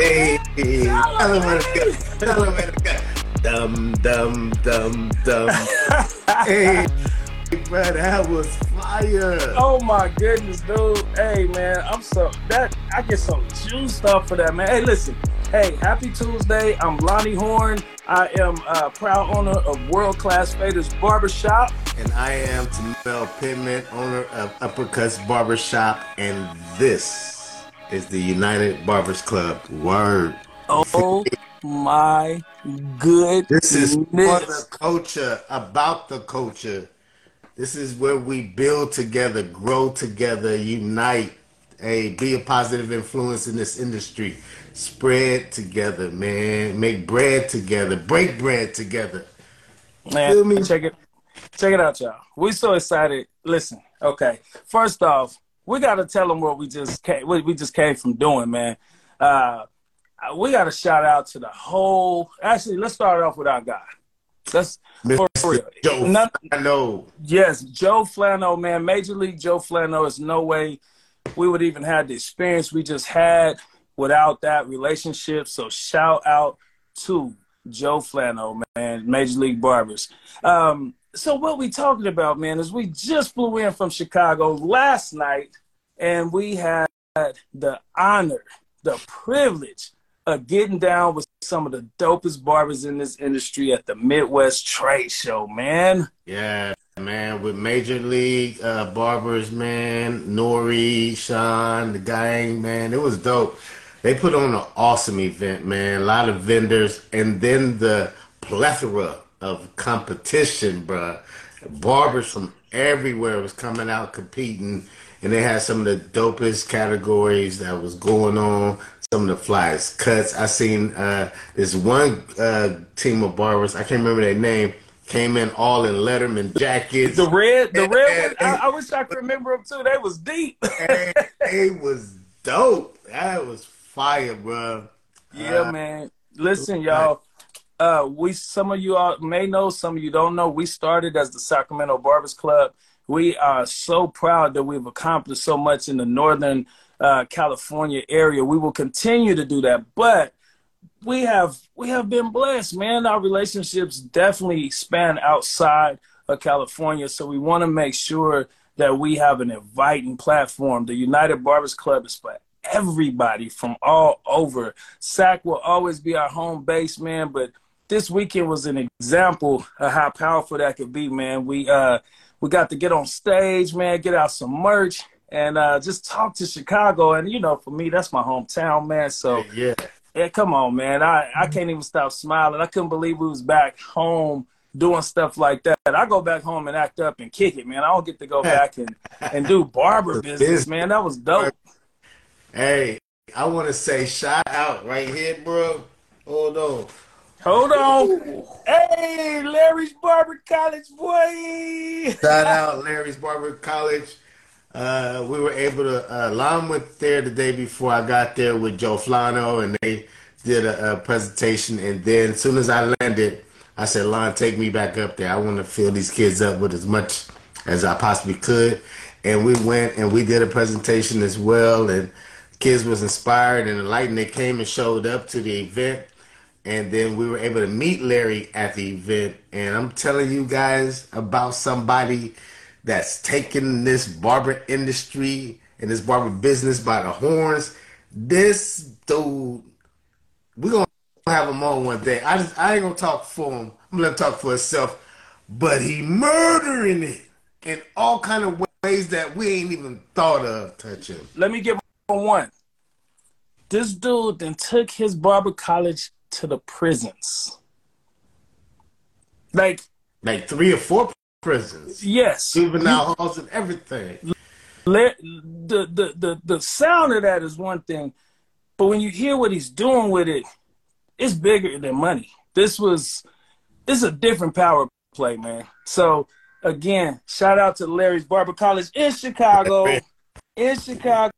Hey, tell him where to go. Tell him where to go. Dum dum dum dum. hey, bro, that was fire. Oh my goodness, dude. Hey man, I'm so that I get so juiced up for that, man. Hey, listen. Hey, happy Tuesday. I'm Lonnie Horne. I am a proud owner of World Class Faders Barbershop. And I am Timmel Pittman, owner of Uppercuts Barbershop, and this is the United Barbers Club. Word. Oh my goodness. This is for the culture, about the culture. This is where we build together, grow together, unite. Hey, be a positive influence in this industry. Spread together, man. Make bread together. Break bread together. Man, Feel me? check it, check it out, y'all. We so excited. Listen, okay. First off, we got to tell them what we just came, what we just came from doing, man. Uh, we got to shout out to the whole. Actually, let's start off with our guy. Let's for real. Joe Not- Flano. Yes, Joe Flano, man. Major League Joe Flano is no way we would even have the experience we just had without that relationship. So shout out to Joe Flano, man, Major League Barbers. Um, so what we talking about, man, is we just flew in from Chicago last night and we had the honor, the privilege of getting down with some of the dopest barbers in this industry at the Midwest Trade Show, man. Yeah, man, with Major League uh, Barbers, man, Nori, Sean, the gang, man, it was dope. They put on an awesome event, man. A lot of vendors, and then the plethora of competition, bruh. Barbers from everywhere was coming out competing, and they had some of the dopest categories that was going on. Some of the flyest cuts. I seen uh, this one uh, team of barbers. I can't remember their name. Came in all in Letterman jackets. The red, the red one. I, I wish I could remember them too. They was deep. it was dope. That was fire, bro. yeah, man. Listen, y'all. Uh, we some of you all may know, some of you don't know. We started as the Sacramento Barbers Club. We are so proud that we've accomplished so much in the Northern uh, California area. We will continue to do that, but we have we have been blessed, man. Our relationships definitely span outside of California, so we want to make sure that we have an inviting platform. The United Barbers Club is for everybody from all over. SAC will always be our home base, man, but this weekend was an example of how powerful that could be, man. We uh we got to get on stage, man, get out some merch and uh just talk to Chicago and you know, for me that's my hometown, man. So Yeah. yeah, come on, man. I, I can't even stop smiling. I couldn't believe we was back home doing stuff like that. I go back home and act up and kick it, man. I don't get to go back and, and do barber business, man. That was dope. Hey, I want to say shout out right here, bro. Hold on. Hold on. Hey, Larry's Barber College, boy. Shout out Larry's Barber College. Uh, we were able to. Uh, Lon went there the day before I got there with Joe Flano, and they did a, a presentation. And then, as soon as I landed, I said, "Lon, take me back up there. I want to fill these kids up with as much as I possibly could." And we went and we did a presentation as well, and kids was inspired and enlightened. They came and showed up to the event, and then we were able to meet Larry at the event. And I'm telling you guys about somebody that's taking this barber industry and this barber business by the horns. This dude, we're gonna have him on one day. I just I ain't gonna talk for him. I'm gonna talk for himself. But he murdering it in all kind of ways that we ain't even thought of touching. Let me give one. This dude then took his barber college to the prisons. Like, Like three or four prisons, yes. juvenile halls, and everything. let the, the the the sound of that is one thing, but when you hear what he's doing with it, it's bigger than money. This was this is a different power play, man. So again, shout out to Larry's Barber College in Chicago. in Chicago,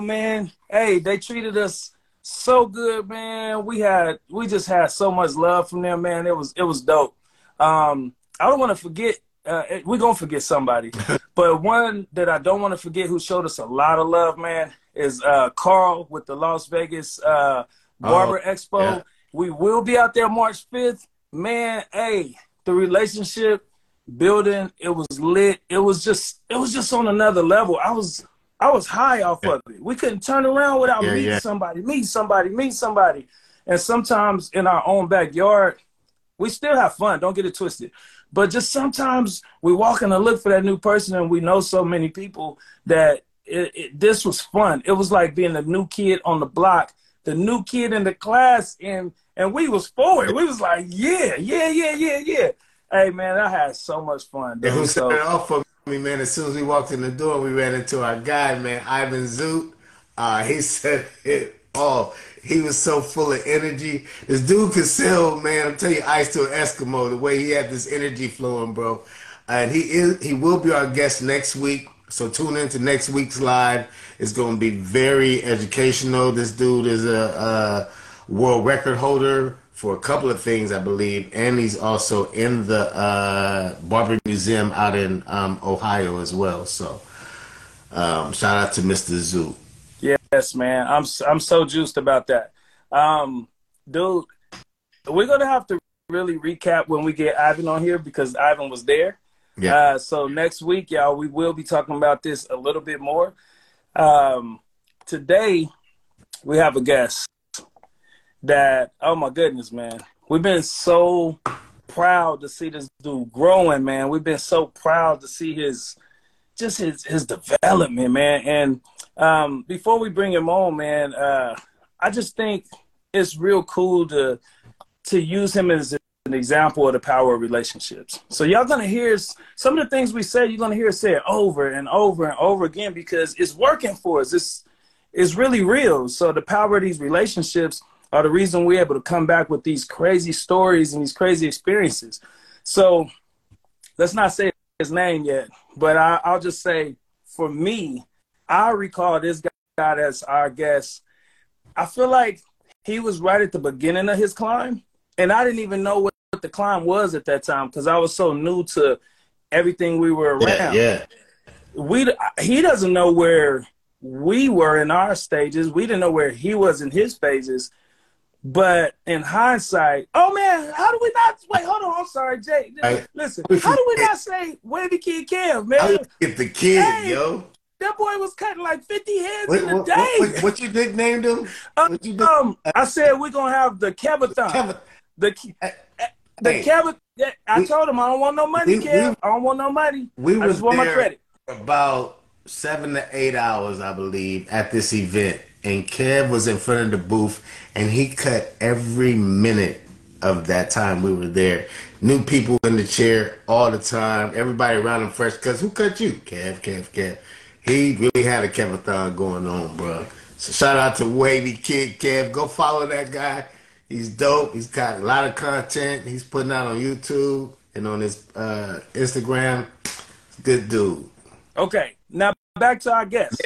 man. Hey, they treated us so good, man. We had we just had so much love from them, man. It was it was dope. Um, I don't want to forget. Uh, we're gonna forget somebody, but one that I don't want to forget who showed us a lot of love, man, is uh, Carl with the Las Vegas uh, Barber oh, Expo. Yeah. We will be out there March 5th. Man, hey, the relationship building, it was lit. It was just it was just on another level. I was I was high off yeah. of it. We couldn't turn around without yeah, meeting somebody, meet somebody, meet somebody. And sometimes in our own backyard, we still have fun. Don't get it twisted. But just sometimes we walk in and look for that new person, and we know so many people that it, it, this was fun. It was like being a new kid on the block, the new kid in the class, and and we was forward. We was like, yeah, yeah, yeah, yeah, yeah. Hey man, I had so much fun. Dude. And who so, set it off for me, man? As soon as we walked in the door, we ran into our guy, man, Ivan Zoot. Uh, he said it all. He was so full of energy. This dude could sell, man. I'm telling you, ice to an Eskimo. The way he had this energy flowing, bro. And he is, he will be our guest next week. So tune into next week's live. It's going to be very educational. This dude is a, a world record holder for a couple of things, I believe, and he's also in the uh, Barber Museum out in um, Ohio as well. So um, shout out to Mr. Zoo. Yes, man. I'm I'm so juiced about that. Um, dude, we're gonna have to really recap when we get Ivan on here because Ivan was there. Yeah. Uh, so next week, y'all, we will be talking about this a little bit more. Um, today, we have a guest that, oh my goodness, man, we've been so proud to see this dude growing, man. We've been so proud to see his just his his development, man. And um, before we bring him on, man, uh, I just think it's real cool to to use him as an example of the power of relationships. So y'all gonna hear some of the things we say. You're gonna hear us say it over and over and over again because it's working for us. It's it's really real. So the power of these relationships are the reason we're able to come back with these crazy stories and these crazy experiences. So let's not say his name yet, but I, I'll just say for me, I recall this guy as our guest. I feel like he was right at the beginning of his climb, and I didn't even know what the climb was at that time because I was so new to everything we were around. Yeah, yeah. We he doesn't know where we were in our stages. We didn't know where he was in his phases. But in hindsight, oh man, how do we not wait? Hold on, I'm sorry, Jay. Listen, how do we not say Wavy Kid Kev, man? Get the kid, hey, yo. That boy was cutting like 50 heads what, in a what, day. What, what, you nicknamed him? Uh, you um, I said we're gonna have the Kevathon. Kev- the the hey, Kevin. I we, told him I don't want no money, we, Kev. We, I don't want no money. We I just want my credit. About seven to eight hours, I believe, at this event, and Kev was in front of the booth, and he cut every minute of that time we were there. New people in the chair all the time. Everybody around him fresh. Cause who cut you? Kev, Kev, Kev. He really had a Kevathon going on, bro. So shout out to Wavy Kid Kev. Go follow that guy. He's dope. He's got a lot of content. He's putting out on YouTube and on his uh, Instagram. Good dude. Okay, now back to our guest.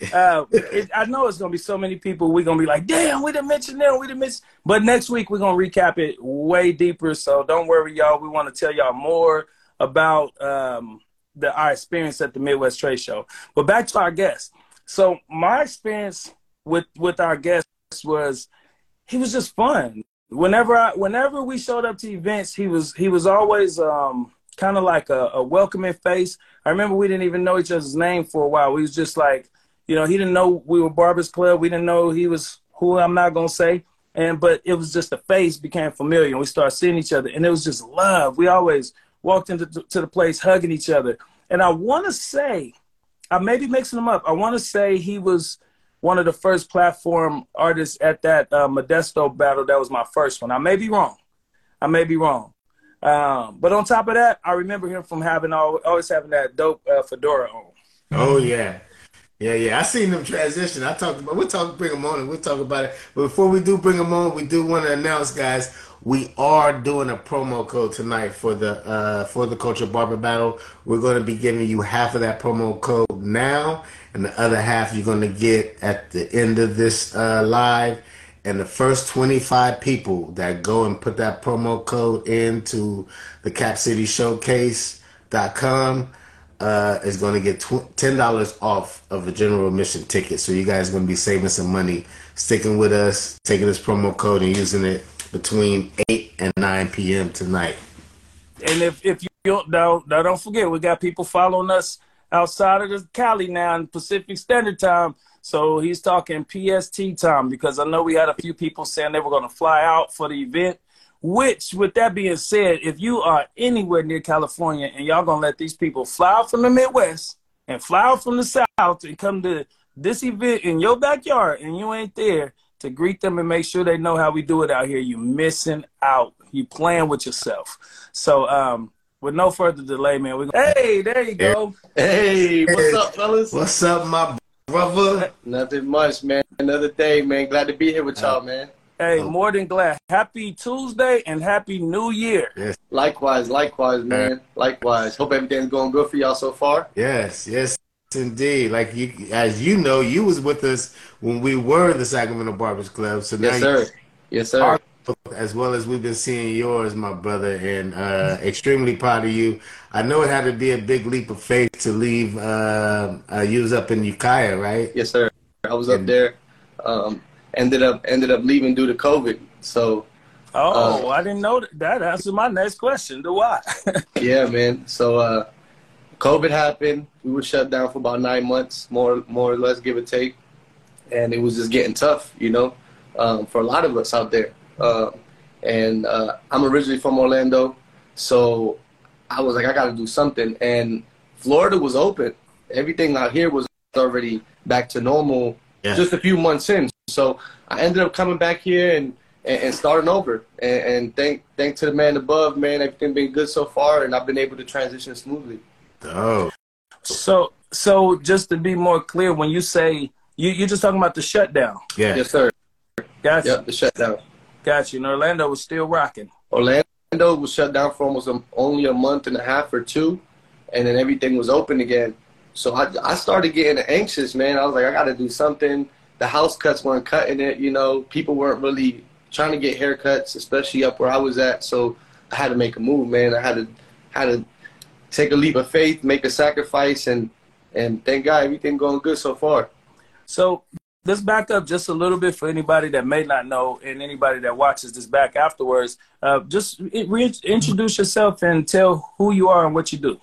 Yeah. uh, it, I know it's gonna be so many people. We're gonna be like, "Damn, we didn't mention them. We didn't mention." But next week we're gonna recap it way deeper. So don't worry, y'all. We want to tell y'all more about um, the our experience at the Midwest Trade Show. But back to our guest. So my experience with with our guest was he was just fun. Whenever I whenever we showed up to events, he was he was always um, kind of like a, a, welcoming face. I remember we didn't even know each other's name for a while. We was just like, you know, he didn't know we were Barbers Club. We didn't know he was who I'm not gonna say. And but it was just the face became familiar, and we started seeing each other, and it was just love. We always walked into to the place hugging each other. And I want to say, I may be mixing them up. I want to say he was one of the first platform artists at that uh, Modesto battle. That was my first one. I may be wrong. I may be wrong. Um, but on top of that, I remember him from having all, always having that dope uh, fedora on. Oh yeah, yeah, yeah. I seen them transition. I talked about. We'll talk. Bring them on, and we'll talk about it. But before we do bring them on, we do want to announce, guys we are doing a promo code tonight for the uh, for the Culture Barber Battle. We're going to be giving you half of that promo code now, and the other half you're going to get at the end of this uh, live. And the first 25 people that go and put that promo code into the Cap City Showcase.com, uh, is going to get ten dollars off of a general admission ticket. So you guys going to be saving some money, sticking with us, taking this promo code and using it between eight and nine p.m. tonight. And if if you don't now, don't forget, we got people following us outside of the Cali now in Pacific Standard Time. So he's talking PST time because I know we had a few people saying they were going to fly out for the event. Which, with that being said, if you are anywhere near California and y'all gonna let these people fly out from the Midwest and fly out from the South and come to this event in your backyard and you ain't there to greet them and make sure they know how we do it out here, you missing out. You playing with yourself. So, um, with no further delay, man, we going hey, there you go. Hey, what's up, fellas? What's up, my brother? Nothing much, man. Another day, man. Glad to be here with y'all, man. Hey, more than glad. Happy Tuesday and happy New Year. Yes. Likewise, likewise, man. Likewise. Hope everything's going good for y'all so far. Yes, yes, indeed. Like you, as you know, you was with us when we were the Sacramento Barbers Club. So now yes, sir. You, yes, sir. As well as we've been seeing yours, my brother, and uh, extremely proud of you. I know it had to be a big leap of faith to leave. Uh, uh, you was up in Ukiah, right? Yes, sir. I was up there. Um, ended up ended up leaving due to COVID. So. Oh, uh, I didn't know that. That answered my next question. The why? yeah, man. So, uh, COVID happened. We were shut down for about nine months, more more or less, give or take, and it was just getting tough, you know, um, for a lot of us out there. Uh, and uh, I'm originally from Orlando, so I was like, I got to do something. And Florida was open. Everything out here was already back to normal yeah. just a few months in. So I ended up coming back here and, and, and starting over. And, and, thank thank to the man above, man, everything been good so far, and I've been able to transition smoothly. Oh. So so just to be more clear, when you say you you're just talking about the shutdown. Yeah. Yes, sir. Gotcha. Yep, the shutdown. Gotcha. And Orlando was still rocking. Orlando was shut down for almost a, only a month and a half or two, and then everything was open again. So I, I started getting anxious, man. I was like, I got to do something. The house cuts weren't cutting it, you know. People weren't really trying to get haircuts, especially up where I was at. So I had to make a move, man. I had to had to take a leap of faith, make a sacrifice, and and thank God everything going good so far. So let's back up just a little bit for anybody that may not know and anybody that watches this back afterwards. Uh, just introduce yourself and tell who you are and what you do.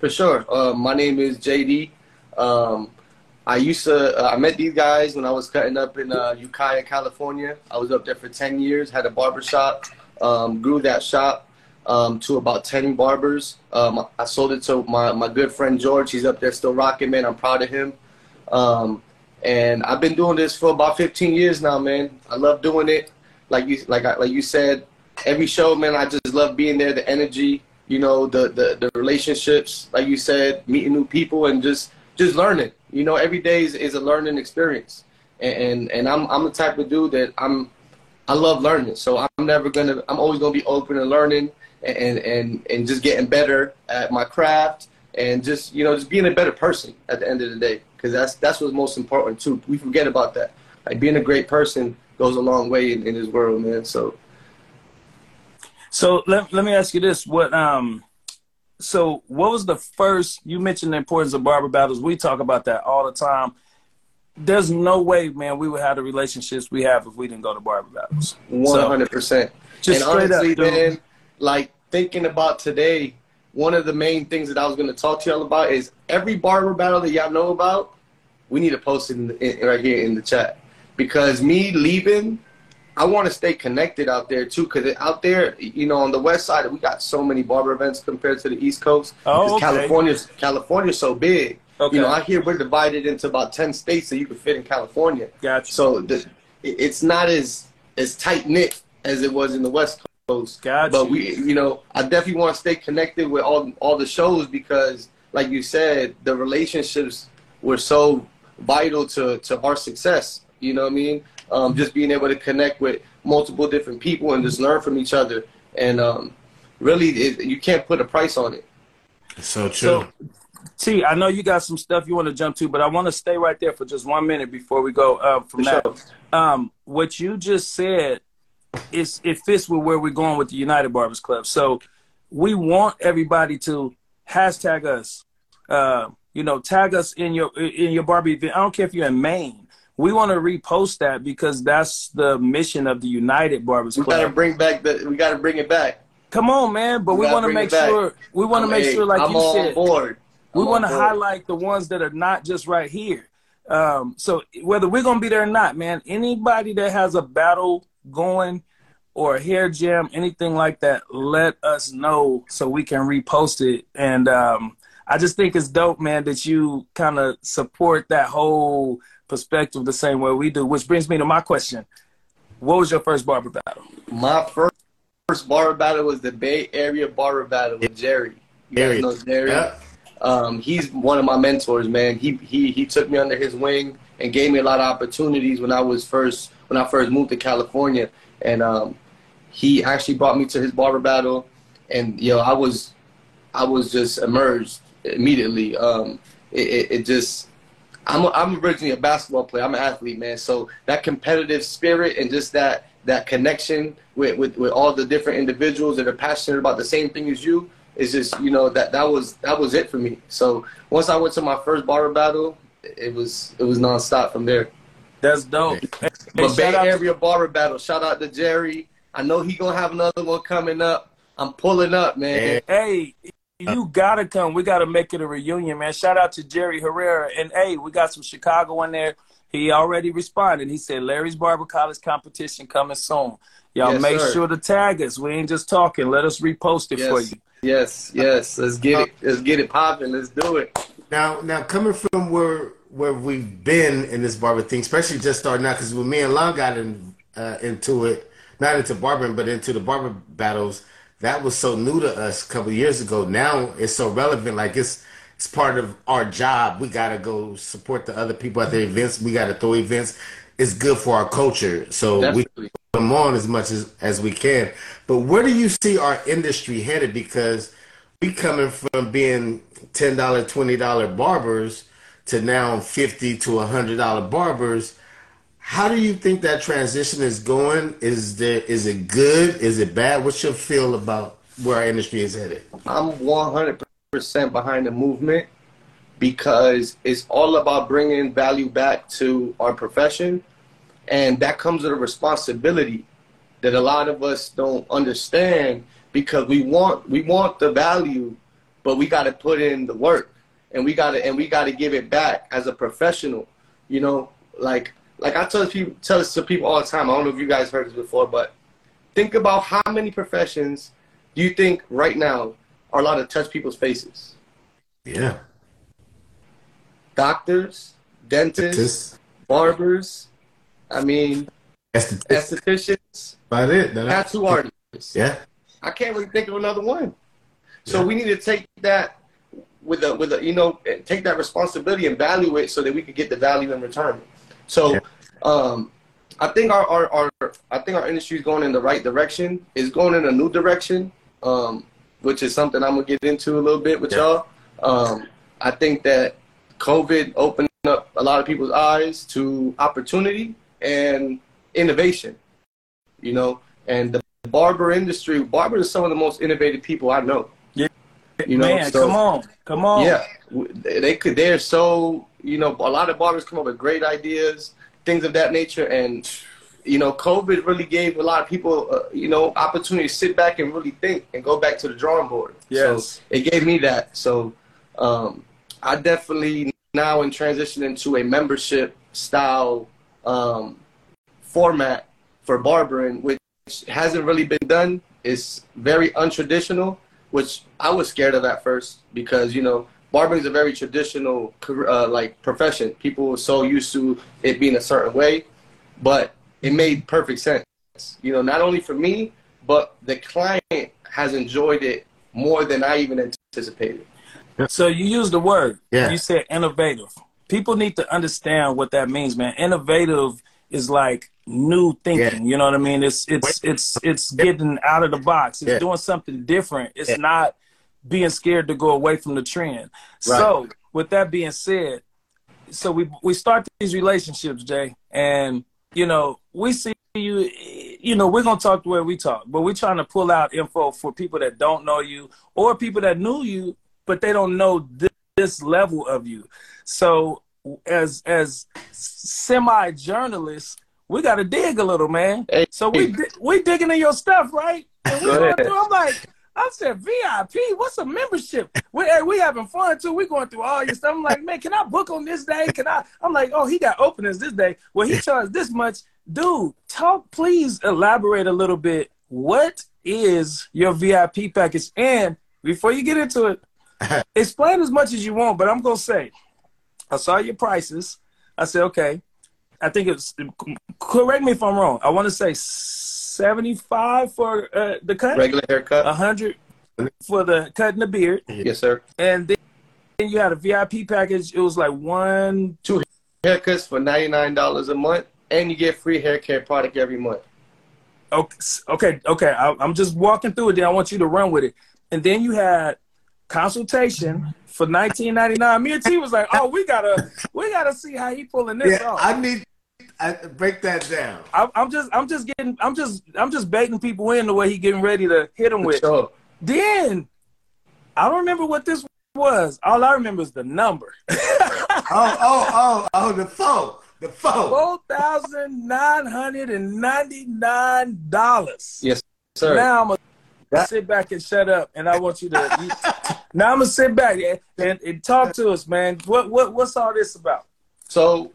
For sure. Uh, my name is JD. Um, I used to, uh, I met these guys when I was cutting up in uh, Ukiah, California. I was up there for 10 years, had a barber shop, um, grew that shop um, to about 10 barbers. Um, I sold it to my, my good friend George. He's up there still rocking, man. I'm proud of him. Um, and I've been doing this for about 15 years now, man. I love doing it. Like you, like, like you said, every show, man, I just love being there, the energy, you know, the, the, the relationships, like you said, meeting new people and just, just learning. You know, every day is, is a learning experience. And, and, and I'm, I'm the type of dude that I'm, I love learning. So I'm never to, I'm always to be open and learning and, and, and just getting better at my craft and just, you know, just being a better person at the end of the day. Cause that's, that's what's most important too. We forget about that. Like being a great person goes a long way in, in this world, man. So, so let, let me ask you this: What um, so what was the first? You mentioned the importance of barber battles. We talk about that all the time. There's no way, man, we would have the relationships we have if we didn't go to barber battles. One hundred percent. And honestly, up, man, like thinking about today, one of the main things that I was going to talk to y'all about is every barber battle that y'all know about. We need to post it in, in, right here in the chat because me leaving I want to stay connected out there too, because out there, you know, on the west side, we got so many barber events compared to the East Coast. Oh, okay. California's California's so big. Okay. You know, I hear we're divided into about ten states that you could fit in California. Gotcha. So the, it's not as as tight knit as it was in the West Coast. Gotcha. But we, you know, I definitely want to stay connected with all all the shows because, like you said, the relationships were so vital to to our success. You know what I mean? um, just being able to connect with multiple different people and just learn from each other. And um, really, it, you can't put a price on it. So true. So, T, I know you got some stuff you want to jump to, but I want to stay right there for just one minute before we go uh, from For that. Sure. Um, what you just said is it fits with where we're going with the United Barbers Club. So we want everybody to hashtag us, uh, you know, tag us in your in your Barbie event. I don't care if you're in Maine. We want to repost that because that's the mission of the United Barbers We Club. gotta bring back the. We gotta bring it back. Come on, man. But We we, want to make sure we want to make hey, sure, like I'm you said, board. we want to highlight the ones that are not just right here. Um, so whether we're gonna be there or not, man, anybody that has a battle going or a hair jam, anything like that, let us know so we can repost it. And um, I just think it's dope, man, that you kind of support that whole perspective the same way we do. Which brings me to my question: What was your first barber battle? My first first barber battle was the Bay Area barber battle with Jerry. You guys Jerry. know Jerry. Yeah. Um, he's one of my mentors, man. He he he took me under his wing and gave me a lot of opportunities when I was first when I first moved to California. And um, he actually brought me to his barber battle, and yo, I was I was just emerged immediately. Um, it, it, it just I'm a, I'm originally a basketball player. I'm an athlete, man. So that competitive spirit and just that that connection with, with, with all the different individuals that are passionate about the same thing as you is just you know that that was that was it for me. So once I went to my first barber battle, it was it was nonstop from there. That's dope. Hey, But Bay out to- Area barber battle. Shout out to Jerry. I know he gonna have another one coming up. I'm pulling up, man. Hey, you gotta come. We gotta make it a reunion, man. Shout out to Jerry Herrera. And hey, we got some Chicago in there. He already responded. He said Larry's Barber College competition coming soon. Y'all Yes, make sir. sure to tag us. We ain't just talking. Let us repost it for you. yes, yes. Let's get it. Let's get it popping. Let's do it. Now, now coming from where where we've been in this barber thing, especially just starting out, because when me and Lon got in, uh, into it, not into barbering, but into the barber battles, that was so new to us a couple of years ago. Now it's so relevant, like it's it's part of our job. We gotta go support the other people at the events. We gotta throw events. It's good for our culture, so we Definitely. put them on as much as, as we can. But where do you see our industry headed? Because we coming from being ten dollar, twenty dollar barbers to now fifty to hundred dollar barbers. How do you think that transition is going? Is there is it good? Is it bad? What's your feel about where our industry is headed? I'm 100% behind the movement because it's all about bringing value back to our profession. And that comes with a responsibility that a lot of us don't understand because we want we want the value, but we got to put in the work and we got to and we got to give it back as a professional. You know, like like I tell people tell this to people all the time. I don't know if you guys heard this before, but think about how many professions do you think right now are allowed to touch people's faces? Yeah, Doctors, dentists, this barbers. I mean, that's estheticians, about it. That- tattoo artists. Yeah, I can't really think of another one. So we need to take that with a with a you know take that responsibility and value it so that we can get the value in return. So Yeah. um, I think our, our, our I think our industry is going in the right direction. It's going in a new direction, um, which is something I'm gonna get into a little bit with Yeah. y'all. Um, I think that COVID opened up a lot of people's eyes to opportunity and innovation. You know, and the barber industry, barbers are some of the most innovative people I know. Yeah, You know, man, so- come on. Come on. yeah, they could. They're so you know. A lot of barbers come up with great ideas, things of that nature, and you know, COVID really gave a lot of people, uh, you know, opportunity to sit back and really think and go back to the drawing board. Yes. So it gave me that. So um, I definitely now in transition into a membership style um, format for barbering, which hasn't really been done. It's very untraditional, which I was scared of at first because you know barbering is a very traditional uh, like profession. People are so used to it being a certain way, but it made perfect sense. You know, not only for me, but the client has enjoyed it more than I even anticipated. So you used the word. Yeah. You said innovative. People need to understand what that means, man. Innovative is like new thinking. You know what I mean? It's it's it's it's getting out of the box. It's Yeah. doing something different. It's Yeah. not being scared to go away from the trend. So with that being said, so we we start these relationships, Jay, and you know we see you. You know we're gonna talk the way we talk, but we're trying to pull out info for people that don't know you or people that knew you, but they don't know this this level of you. So as as semi journalists, we got to dig a little, man. Hey. So we we digging in your stuff, right? And we Go going through, I'm like, I said VIP. What's a membership? We hey, we having fun too. We going through all your stuff. I'm like, man, can I book on this day? Can I? I'm like, oh, he got openings this day. Well, he charged this much, dude. Talk, please elaborate a little bit. What is your VIP package? And before you get into it, explain as much as you want. But I'm gonna say, I saw your prices. I said, okay. I think it's correct me if I'm wrong. I want to say 75 for uh, the cut, Regular haircut. 100 for the cutting the beard, yes, sir. and then you had a VIP package. It was like one. two Haircuts for ninety nine dollars a month, and you get free hair care product every month. Okay, okay, okay. I, I'm just walking through it. Then I want you to run with it. And then you had consultation for 19.99. Me and T was like, "Oh, we gotta, we gotta see how he pulling this Yeah, off." I need I break that down. I, I'm just, I'm just getting, I'm just, I'm just baiting people in the way he getting ready to hit them with. So Then I don't remember what this was. All I remember is the number. Oh, oh, oh, oh, the phone. The phone. Four thousand nine hundred and ninety nine dollars. yes, sir. Now I'm gonna That- sit back and shut up, and I want you to. now I'm gonna sit back and, and, and talk to us, man. What what what's all this about? So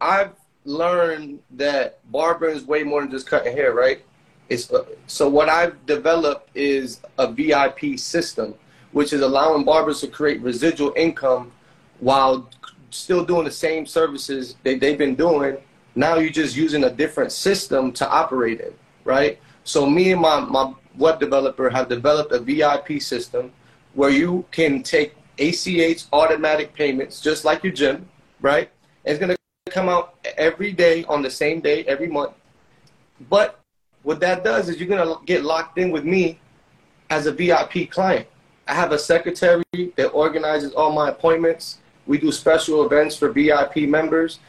I've learned that barbering is way more than just cutting hair, right? It's uh, so what I've developed is a VIP system, which is allowing barbers to create residual income while still doing the same services that they've been doing. Now you're just using a different system to operate in, right? So me and my, my web developer have developed a VIP system where you can take ACH automatic payments just like your gym, right? It's gonna come out every day on the same day every month. But what that does is you're gonna get locked in with me as a VIP client. I have a secretary that organizes all my appointments. We do special events for VIP members.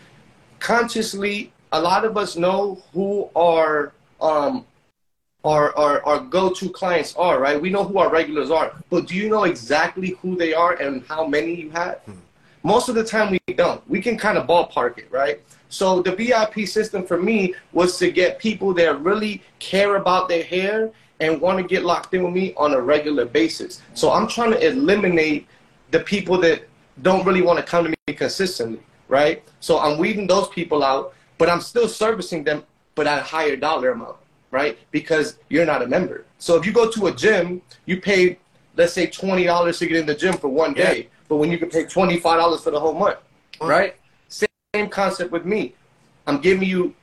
Consciously, a lot of us know who our um, our, our, our go-to clients are, right? We know who our regulars are, but do you know exactly who they are and how many you have? Most of the time we don't. We can kind of ballpark it, right? So the VIP system for me was to get people that really care about their hair and want to get locked in with me on a regular basis. So I'm trying to eliminate the people that don't really want to come to me consistently, right? So I'm weeding those people out, but I'm still servicing them, but at a higher dollar amount, right? Because you're not a member. So if you go to a gym, you pay, let's say, twenty dollars to get in the gym for one day, but when you can pay twenty five dollars for the whole month, right? Same concept with me. I'm giving you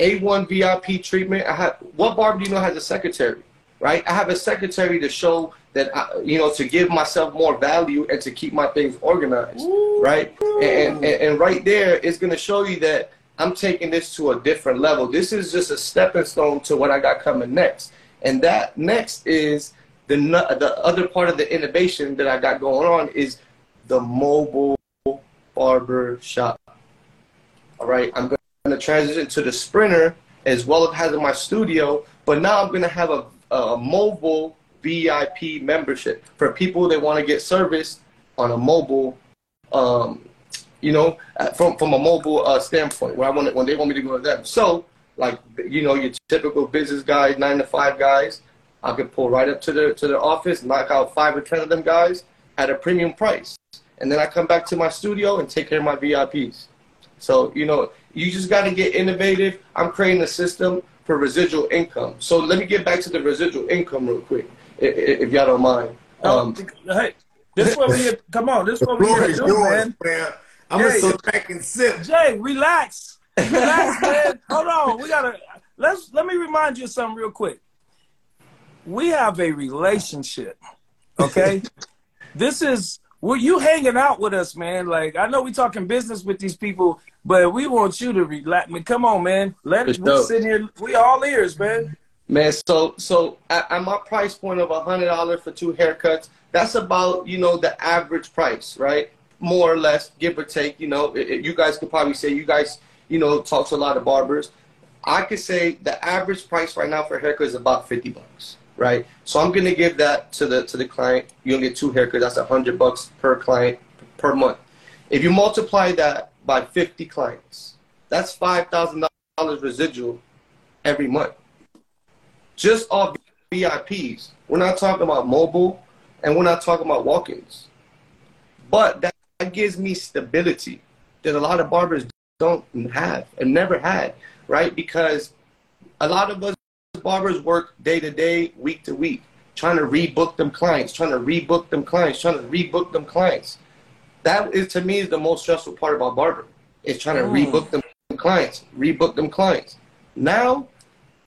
A1 VIP treatment. I have what barber do you know has a secretary, right? I have a secretary to show that I, you know to give myself more value and to keep my things organized, right? And, and and right there is going to show you that I'm taking this to a different level. This is just a stepping stone to what I got coming next, and that next is the the other part of the innovation that I got going on is the mobile barber shop. All right, I'm going to transition to the Sprinter as well as having my studio, but now I'm going to have a, a mobile VIP membership for people that want to get service on a mobile, um, you know, from from a mobile uh, standpoint. Where I want when they want me to go to them. So, like you know, your typical business guys, nine to five guys, I could pull right up to the to the office, knock out five or ten of them guys at a premium price, and then I come back to my studio and take care of my VIPs. So, you know, you just got to get innovative. I'm creating a system for residual income. So let me get back to the residual income real quick, if, if y'all don't mind. Um, hey, this is what we here. Come on, this is what we Floor here to is do, yours, man. man. I'm Hey. gonna still drink and sip. Jay, relax, relax, man. Hold on, we gotta let's let me remind you of something real quick. We have a relationship, okay? this is well, you hanging out with us, man. Like I know we talking business with these people, but we want you to relax. Man, come on, man. Let us For We sure. sitting here. We all ears, man. Man, so so at, at my price point of a hundred dollars for two haircuts, that's about you know the average price, right? More or less, give or take. You know, it, it- you guys could probably say you guys you know talk to a lot of barbers. I could say the average price right now for a haircut is about fifty bucks, right? So I'm gonna give that to the to the client. You'll get two haircuts. That's a hundred bucks per client, per month. If you multiply that by 50 clients, that's $5,000 residual every month. Just off VIPs. We're not talking about mobile and we're not talking about walk ins. But that, that gives me stability that a lot of barbers don't have and never had, right? Because a lot of us barbers work day to day, week to week, trying to rebook them clients, trying to rebook them clients, trying to rebook them clients. That is to me is the most stressful part about barber. Is trying to mm. rebook them clients, rebook them clients. Now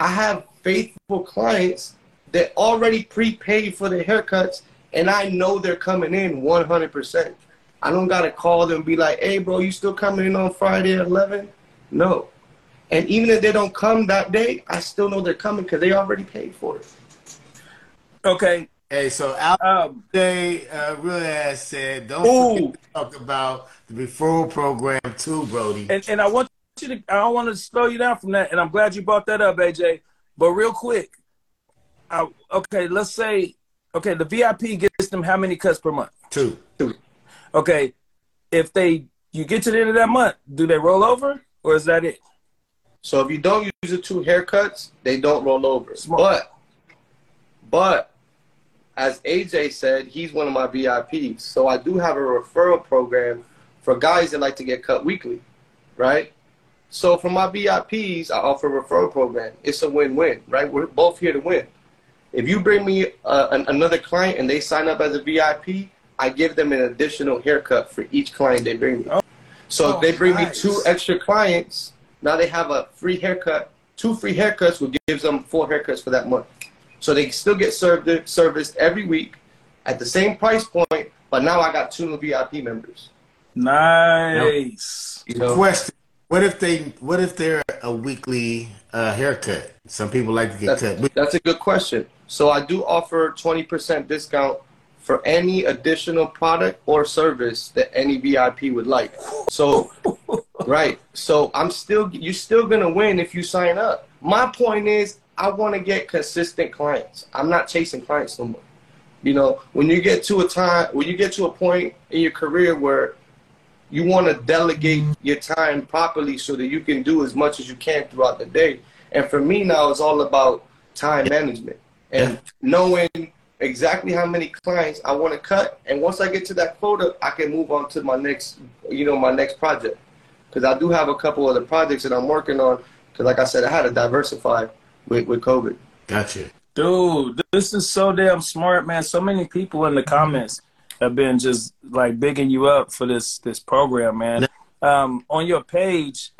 I have faithful clients that already prepaid for their haircuts and I know they're coming in 100%. I don't got to call them and be like, hey, bro, you still coming in on Friday at 11? No. And even if they don't come that day, I still know they're coming because they already paid for it. Okay. Hey, so Al um, Day uh, really has said, don't forget to talk about the referral program too, Brody. And, and I want you to, I don't want to slow you down from that, and I'm glad you brought that up, AJ. But real quick, I, okay, let's say, okay, the VIP gets them how many cuts per month? Two. Two. Okay, if they you get to the end of that month, do they roll over, or is that it? So if you don't use the two haircuts, they don't roll over. Smart. But, but as AJ said, he's one of my VIPs. So I do have a referral program for guys that like to get cut weekly, right? So for my VIPs, I offer a referral program. It's a win-win, right? We're both here to win. If you bring me uh, an, another client and they sign up as a VIP, I give them an additional haircut for each client they bring me. Oh. So if they bring nice. me two extra clients, now they have a free haircut, two free haircuts, which gives them four haircuts for that month. So they still get served serviced every week at the same price point, but now I got two new VIP members. Nice. You know, Question: What if they? What if they're a weekly uh, haircut? Some people like to get that's, cut. That's a good question. So I do offer twenty percent discount for any additional product or service that any VIP would like. So, right. So I'm still, you're still gonna win if you sign up. My point is, I want to get consistent clients. I'm not chasing clients no more. You know, when you get to a time, when you get to a point in your career where you want to delegate your time properly so that you can do as much as you can throughout the day. And for me now, it's all about time management and knowing exactly how many clients I want to cut, and once I get to that quota, I can move on to my next, you know, my next project. Because I do have a couple other projects that I'm working on. Because, like I said, I had to diversify with with COVID. Gotcha, dude. This is so damn smart, man. So many people in the comments have been just like bigging you up for this this program, man. Um, on your page,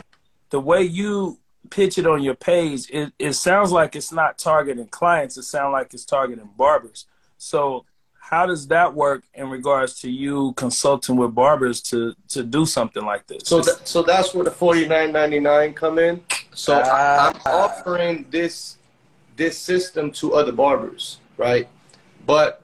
the way you pitch it on your page, it, it sounds like it's not targeting clients. It sounds like it's targeting barbers. So how does that work in regards to you consulting with barbers to to do something like this? So th- so that's where the forty nine ninety nine come in. So I'm ah. offering this this system to other barbers, right? But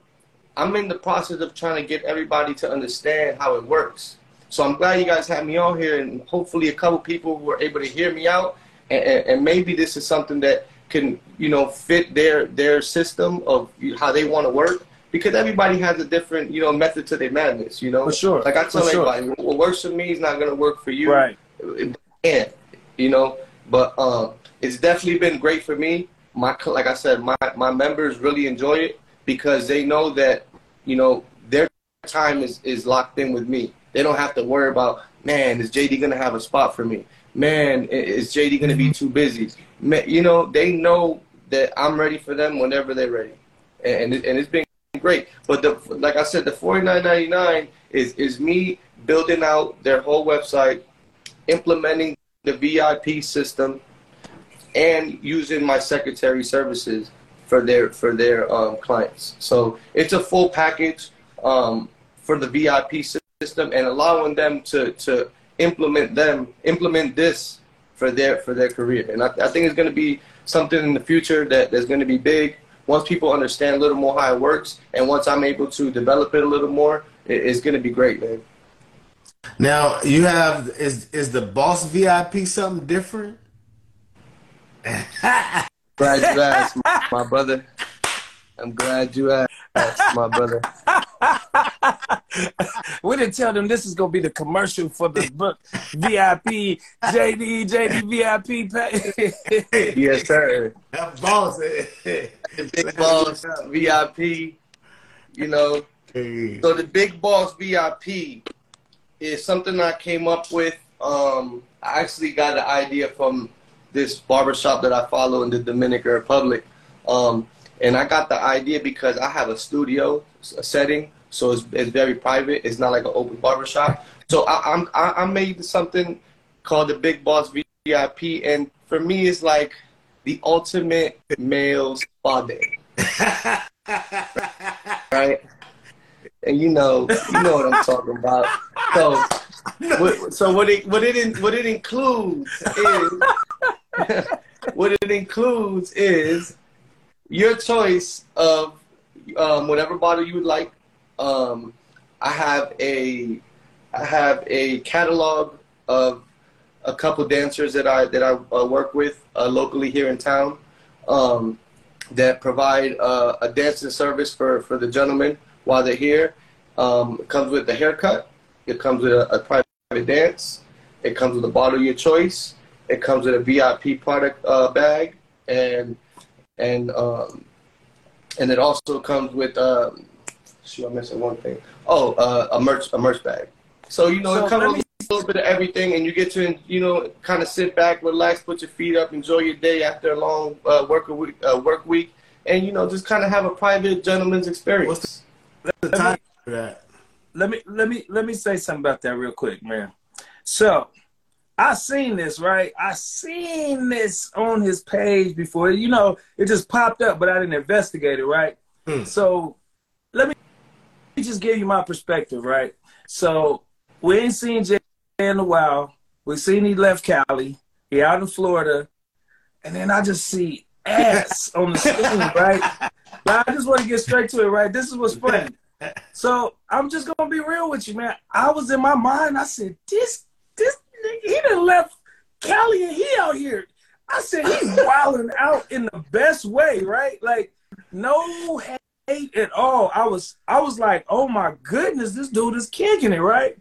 I'm in the process of trying to get everybody to understand how it works. So I'm glad you guys had me on here, and hopefully a couple people were able to hear me out and, and maybe this is something that can you know fit their their system of how they want to work because everybody has a different you know method to their madness you know? For sure like i tell for everybody sure. what works for me is not going to work for you. Right. And you know? But um it's definitely been great for me. My like i said my my members really enjoy it because they know that you know their time is is locked in with me. They don't have to worry about man is jd going to have a spot for me man, is JD going to be too busy? Man, you know, they know that I'm ready for them whenever they're ready, and and it's been great. But the like I said, the forty nine ninety nine is is me building out their whole website, implementing the VIP system, and using my secretary services for their for their um, clients. So it's a full package um, for the VIP system and allowing them to to implement them implement this for their for their career. And I, I think it's going to be something in the future that that's going to be big. Once people understand a little more how it works, and once I'm able to develop it a little more, it, it's going to be great, man. Now you have is is the boss VIP something different? glad you asked, my, my brother. I'm glad you asked, my brother. we didn't tell them this is gonna be the commercial for the book VIP JD JD VIP. yes, sir. That boss, big boss VIP. You know, hey. so the big boss VIP is something I came up with. Um, I actually got the idea from this barbershop that I follow in the Dominican Republic. Um, and I got the idea because I have a studio, a setting, so it's, it's very private. It's not like an open barbershop. So I, I'm I, I made something called the Big Boss VIP, and for me, it's like the ultimate male spa day. right? And you know, you know what I'm talking about. So, what, so what it what it what it includes is what it includes is your choice of um, whatever bottle you would like. Um, I have a I have a catalog of a couple dancers that I that I uh, work with uh, locally here in town um, that provide uh, a dancing service for, for the gentlemen while they're here. Um, it comes with the haircut. It comes with a, a, private dance. It comes with a bottle of your choice. It comes with a VIP product uh, bag and and um, and it also comes with um, shoot, I'm missing one thing. Oh, uh, a merch a merch bag. So you know so it comes with a little bit of everything, and you get to you know kind of sit back, relax, put your feet up, enjoy your day after a long uh, work week, uh, work week, and you know just kind of have a private gentleman's experience. What's the, time for that? Let me let me let me say something about that real quick, man. So I seen this, right? I seen this on his page before. You know, it just popped up, but I didn't investigate it, right? Hmm. So let me just give you my perspective, right? So we ain't seen Jay in a while. We seen he left Cali. He out in Florida. And then I just see ass on the screen, right? But I just want to get straight to it, right? This is what's funny. So I'm just gonna be real with you, man. I was in my mind, I said, this this he done left Cali and he out here. I said he's wilding out in the best way, right? Like no hate at all. I was I was like, oh my goodness, this dude is kicking it, right?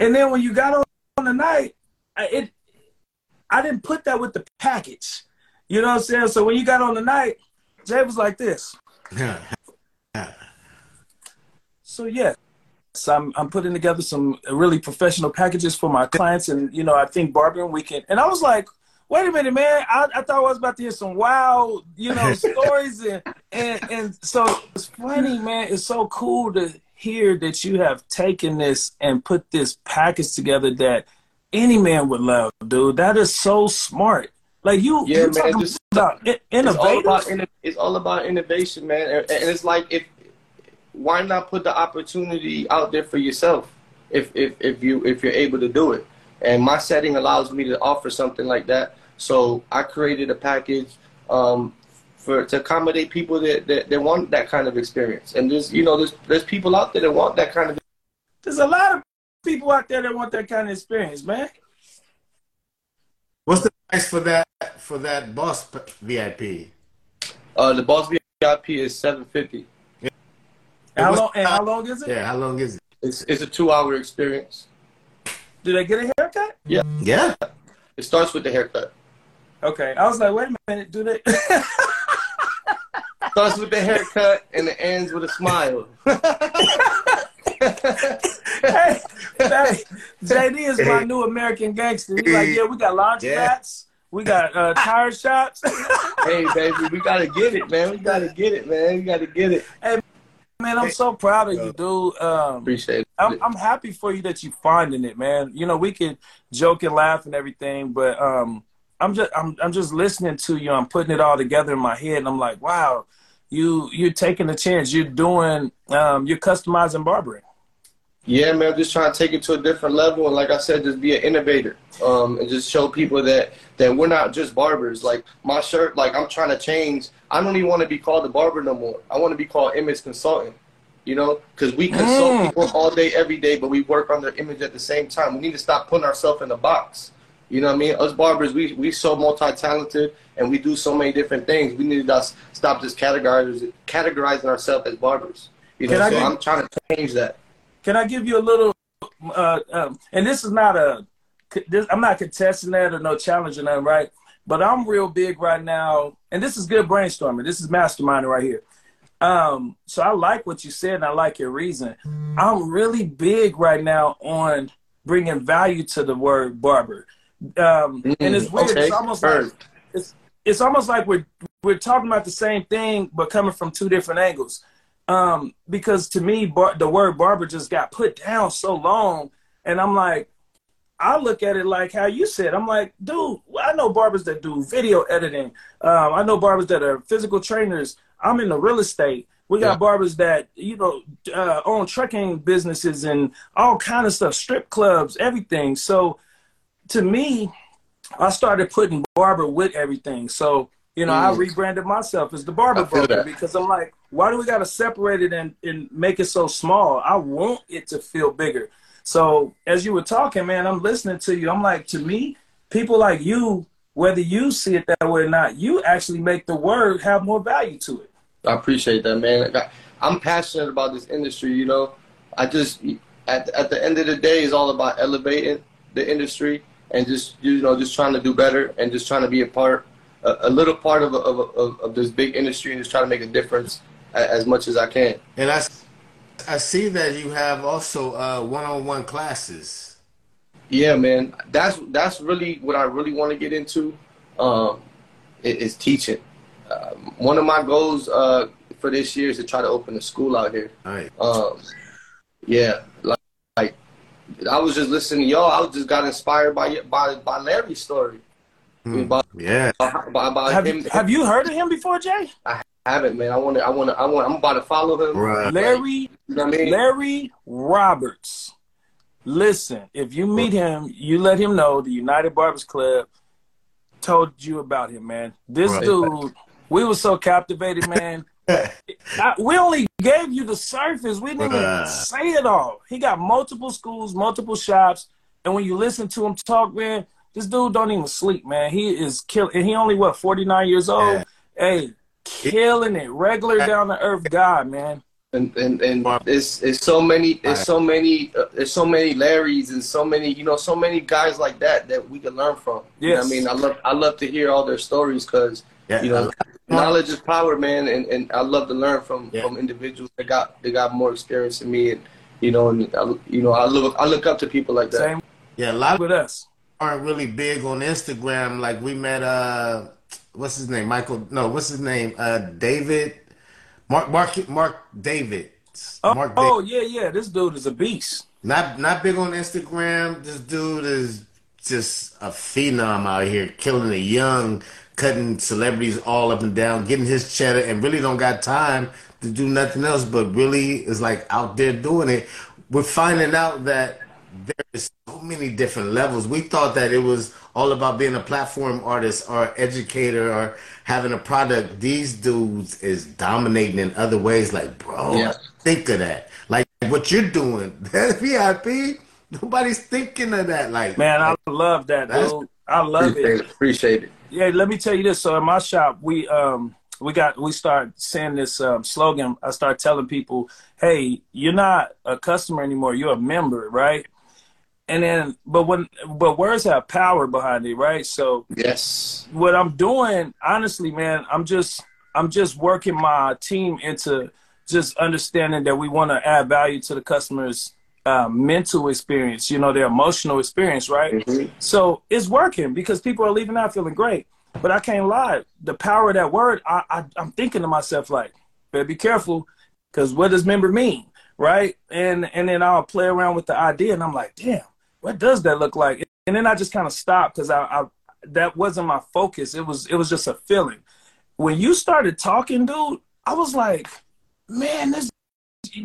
And then when you got on, on the night, I, it I didn't put that with the package. You know what I'm saying? So when you got on the night, Jay was like this. so yeah, so I'm, I'm putting together some really professional packages for my clients, and you know, I think barbering weekend. And I was like, wait a minute, man! I, I thought I was about to hear some wild, you know, stories, and, and and so it's funny, man. It's so cool to hear that you have taken this and put this package together that any man would love, dude. That is so smart. Like you, yeah, man. Just, about innovation. It's all about, it's all about innovation, man. And it's like if why not put the opportunity out there for yourself if, if, if you if you're able to do it and my setting allows me to offer something like that so i created a package um, for to accommodate people that, that, that want that kind of experience and there's you know there's there's people out there that want that kind of there's a lot of people out there that want that kind of experience man what's the price for that for that boss vip uh the boss vip is 750 how long, and how long is it? Yeah, how long is it? It's, it's a two hour experience. Do they get a haircut? Yeah. Yeah. It starts with the haircut. Okay. I was like, wait a minute, do they? starts with the haircut and it ends with a smile. hey, hey, JD is my new American gangster. He's like, yeah, we got laundry yeah. We got uh, tire shops. hey, baby, we gotta get it, man. We gotta get it, man. We gotta get it. Hey, Man, I'm so proud of you, dude. Um, Appreciate it. I'm, I'm happy for you that you're finding it, man. You know, we can joke and laugh and everything, but um, I'm just I'm I'm just listening to you. I'm putting it all together in my head, and I'm like, wow, you you're taking a chance. You're doing um, you're customizing barbering. Yeah, man, I'm just trying to take it to a different level, and like I said, just be an innovator, um, and just show people that that we're not just barbers. Like my shirt, like I'm trying to change. I don't even want to be called a barber no more. I want to be called image consultant. You know, because we consult mm. people all day, every day, but we work on their image at the same time. We need to stop putting ourselves in a box. You know what I mean? Us barbers, we we so multi-talented and we do so many different things. We need to stop just categorizing categorizing ourselves as barbers. You know, so I'm trying to change that. Can I give you a little? Uh, um, and this is not a. This, I'm not contesting that or no challenging that, right? But I'm real big right now, and this is good brainstorming. This is masterminding right here. Um, so I like what you said, and I like your reason. I'm really big right now on bringing value to the word barber. Um, mm, and it's weird. Okay. It's almost like it's it's almost like we're we're talking about the same thing, but coming from two different angles. Um, because to me, bar- the word barber just got put down so long, and I'm like, I look at it like how you said. I'm like, dude, I know barbers that do video editing. Um, I know barbers that are physical trainers. I'm in the real estate. We got yeah. barbers that you know uh, own trucking businesses and all kind of stuff, strip clubs, everything. So to me, I started putting barber with everything. So you know, mm. I rebranded myself as the barber broker because I'm like, why do we got to separate it and, and make it so small? I want it to feel bigger. So as you were talking, man, I'm listening to you. I'm like, to me, people like you, whether you see it that way or not, you actually make the word have more value to it. I appreciate that, man. I'm passionate about this industry. You know, I just at at the end of the day, it's all about elevating the industry and just you know just trying to do better and just trying to be a part, a, a little part of, of, of of this big industry and just trying to make a difference as much as I can. And I I see that you have also uh, one-on-one classes. Yeah, man. That's that's really what I really want to get into. Um, is teaching. Uh, one of my goals uh, for this year is to try to open a school out here. Right. Um, yeah, like, like I was just listening to y'all. I just got inspired by by by Larry's story. Mm, by, yeah. By, by, have, him, you, have you heard of him before, Jay? I haven't, man. I want to. I want to. I want. I'm about to follow him. Right. Larry. you know what I mean? Larry Roberts. Listen, if you meet him, you let him know the United Barbers Club told you about him, man. This right. dude, we were so captivated, man. I, we only gave you the surface. We didn't even say it all. He got multiple schools, multiple shops, and when you listen to him talk, man, this dude don't even sleep, man. He is killing. And he only what forty nine years old. Yeah. Hey, killing it. Regular down to earth guy, man. And and and it's it's so many it's so many uh, there's so many Larrys and so many you know so many guys like that that we can learn from. Yes. You know I mean, I love I love to hear all their stories because yeah. you know knowledge is power, man, and, and I love to learn from yeah. from individuals that got that got more experience than me, and you know, and I, you know, I look I look up to people like that. Same. Yeah, a lot with us aren't really big on Instagram. Like we met, uh, what's his name? Michael? No, what's his name? Uh, David. Mark Mark Mark David. Oh, Mark oh yeah, yeah. This dude is a beast. Not not big on Instagram. This dude is just a phenom out here, killing the young cutting celebrities all up and down, getting his cheddar, and really don't got time to do nothing else, but really is like out there doing it. We're finding out that there's so many different levels. We thought that it was all about being a platform artist or educator or having a product. These dudes is dominating in other ways. Like, bro, yeah. think of that. Like what you're doing. That VIP. Nobody's thinking of that. Like, man, I love that, dude. I love appreciate it. it. Appreciate it yeah, let me tell you this. So in my shop, we um we got we start saying this um, slogan. I start telling people, "Hey, you're not a customer anymore. You're a member, right?" And then, but when but words have power behind it, right? So yes, what I'm doing, honestly, man, I'm just I'm just working my team into just understanding that we want to add value to the customers uh, mental experience, you know, their emotional experience, right? Mm-hmm. So it's working because people are leaving out feeling great. But I can't lie. The power of that word, I, I, I'm thinking to myself, like, better be careful because what does member mean, right? And and then I'll play around with the idea and I'm like, damn, what does that look like? And then I just kind of stopped because I, I that wasn't my focus. It was it was just a feeling. When you started talking, dude, I was like, man, this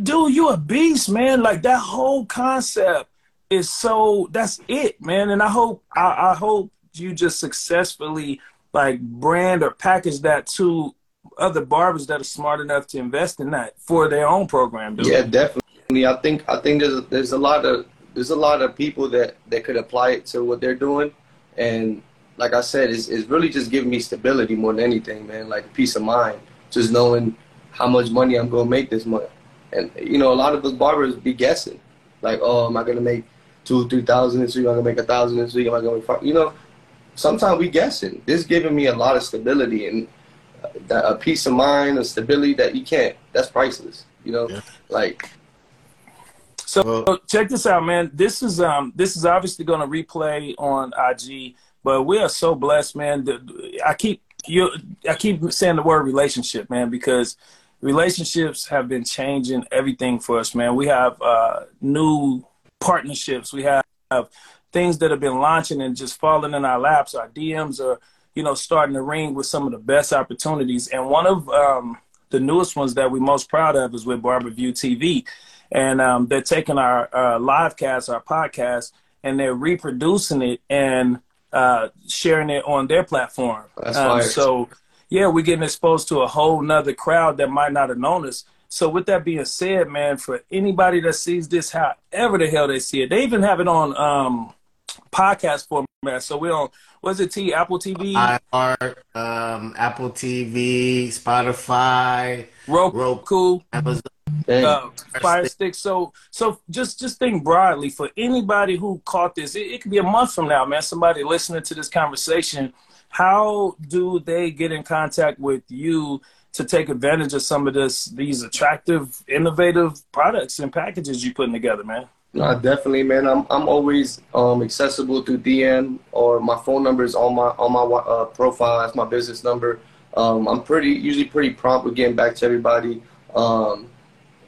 dude, you a beast, man. Like that whole concept is so that's it, man. And I hope I, I hope you just successfully like brand or package that to other barbers that are smart enough to invest in that for their own program. Dude. Yeah, definitely. I think I think there's there's a lot of there's a lot of people that that could apply it to what they're doing, and like I said, it's, it's really just giving me stability more than anything, man. Like peace of mind, just knowing how much money I'm gonna make this month. And you know, a lot of us barbers be guessing. Like, oh, am I gonna make two, three thousand this week? Am I gonna make a thousand this week? Am I gonna make five? You know, sometimes we guessing. This giving me a lot of stability and uh, a peace of mind, a stability that you can't. That's priceless. You know, yeah. like. So well, check this out, man. This is um this is obviously going to replay on IG, but we are so blessed, man. I keep you I keep saying the word relationship, man, because relationships have been changing everything for us, man. We have uh, new partnerships. We have, have things that have been launching and just falling in our laps. Our DMs are, you know, starting to ring with some of the best opportunities. And one of um, the newest ones that we're most proud of is with BarberVUE TV. And um, they're taking our uh, live cast, our podcast, and they're reproducing it and uh, sharing it on their platform. Um, so, yeah, we're getting exposed to a whole nother crowd that might not have known us. So with that being said, man, for anybody that sees this, however the hell they see it, they even have it on um, podcast format. So we're on what's it? T Apple TV, iHeart, um, Apple TV, Spotify, Roku, Roku Amazon. Uh, Fire Stick. So, so just just think broadly for anybody who caught this. It, it could be a month from now, man. Somebody listening to this conversation. How do they get in contact with you to take advantage of some of this these attractive, innovative products and packages you're putting together, man? No, definitely, man. I'm I'm always um, accessible through DM or my phone number is on my on my uh, profile. That's my business number. Um, I'm pretty usually pretty prompt with getting back to everybody. Um,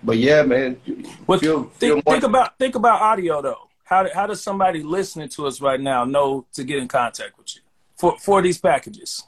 but yeah, man. feel, think, feel think about think about audio though. How how does somebody listening to us right now know to get in contact with you for for these packages?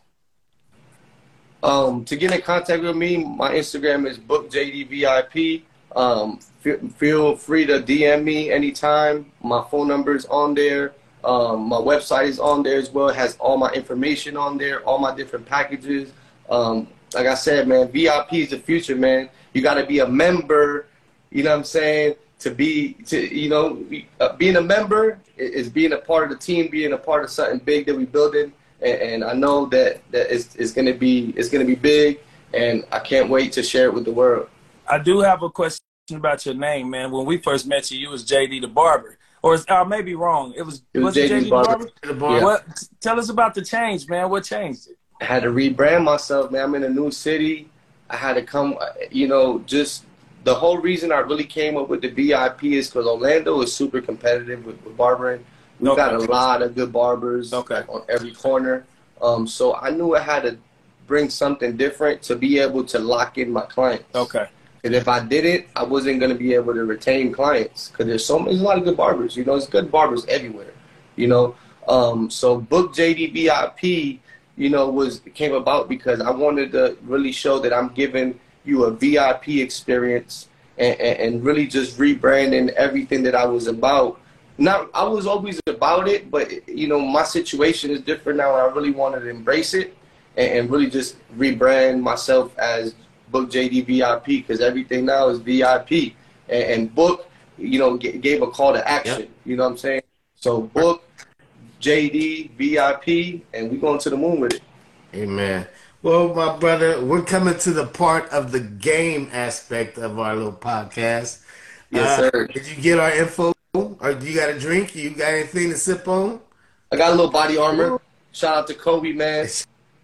Um, to get in contact with me, my Instagram is bookjdvip. Um, feel, feel free to DM me anytime. My phone number is on there. Um, my website is on there as well. It has all my information on there, all my different packages. Um, like I said, man, VIP is the future, man. You got to be a member. You know what I'm saying? To be, to you know, uh, being a member is being a part of the team, being a part of something big that we building and, and I know that that it's, it's gonna be it's gonna be big, and I can't wait to share it with the world. I do have a question about your name, man. When we first met you, you was JD the barber, or I may be wrong. It was, it was, was JD, JD the barber. The barber? Yeah. What? Tell us about the change, man. What changed it? I had to rebrand myself, man. I'm in a new city. I had to come, you know, just the whole reason I really came up with the VIP is because Orlando is super competitive with, with barbering. We've okay. got a lot of good barbers okay. on every corner. Um, so I knew I had to bring something different to be able to lock in my clients. Okay. And if I did it, I wasn't going to be able to retain clients because there's so many, there's a lot of good barbers. You know, there's good barbers everywhere. You know, um, so book JD VIP, you know, was came about because I wanted to really show that I'm giving you a VIP experience and, and, and really just rebranding everything that I was about not I was always about it, but you know my situation is different now. and I really wanted to embrace it and, and really just rebrand myself as Book JD VIP because everything now is VIP and, and Book, you know, g- gave a call to action. Yep. You know what I'm saying? So Book JD VIP, and we going to the moon with it. Amen. Well, my brother, we're coming to the part of the game aspect of our little podcast. Yes, uh, sir. Did you get our info or do you got a drink? You got anything to sip on? I got a little body armor. Shout out to Kobe, man.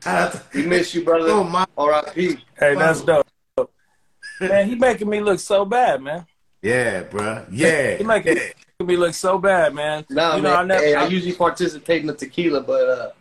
we miss you, brother. Oh, my. R.I.P. Hey, that's dope. Man, he making me look so bad, man. Yeah, bro. Yeah. he making yeah. Me look so bad, man. Nah, you man. Know, I, never, hey, I, I, usually participate in the tequila, but uh,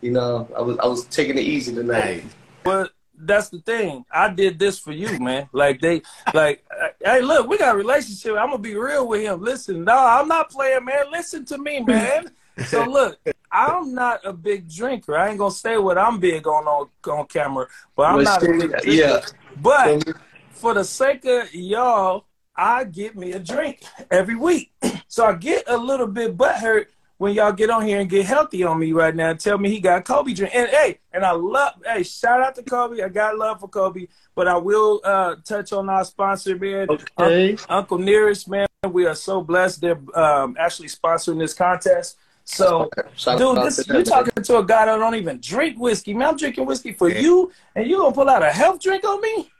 you know, I was I was taking it easy tonight. But that's the thing. I did this for you, man. Like they, like, hey, look, we got a relationship. I'm gonna be real with him. Listen, no, I'm not playing, man. Listen to me, man. so look, I'm not a big drinker. I ain't gonna say what I'm big on on, on camera, but I'm not a big drinker. Yeah. But for the sake of y'all, I get me a drink every week. So I get a little bit butthurt when y'all get on here and get healthy on me right now and tell me he got Kobe drink. And hey, and I love hey, shout out to Kobe. I got love for Kobe, but I will uh, touch on our sponsor, man. Okay. Uncle Nearest, man. We are so blessed they're um, actually sponsoring this contest. So, dude, this, you're talking to a guy that don't even drink whiskey. Man, I'm drinking whiskey for yeah. you, and you gonna pull out a health drink on me?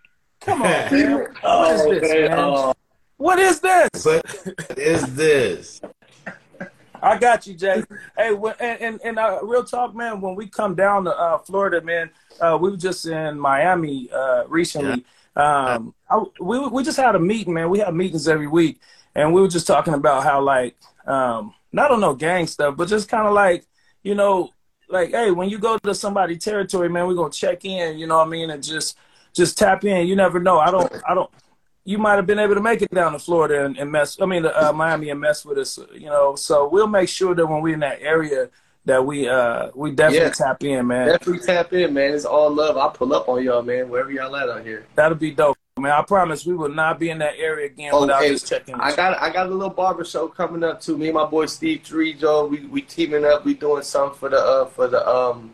Come on, man. oh, what is this, man? man? Oh, What is this? What is this? I got you, Jay. Hey, and and, and uh, real talk, man. When we come down to uh, Florida, man, uh, we were just in Miami uh, recently. Um, I, we we just had a meeting, man. We have meetings every week, and we were just talking about how like um, not on no gang stuff, but just kind of like you know, like hey, when you go to somebody territory, man, we're gonna check in. You know what I mean, and just just tap in. You never know. I don't. I don't. You might have been able to make it down to Florida and, and mess. I mean, uh, Miami and mess with us. You know, so we'll make sure that when we're in that area, that we uh we definitely Yeah. tap in, man. Definitely tap in, man. It's all love. I'll pull up on y'all, man, wherever y'all at out here. That'll be dope, man. I promise we will not be in that area again Oh, without just checking. I got I got a little barber show coming up too. Me and my boy Steve Three Trejo, we we teaming up. We doing something for the uh for the um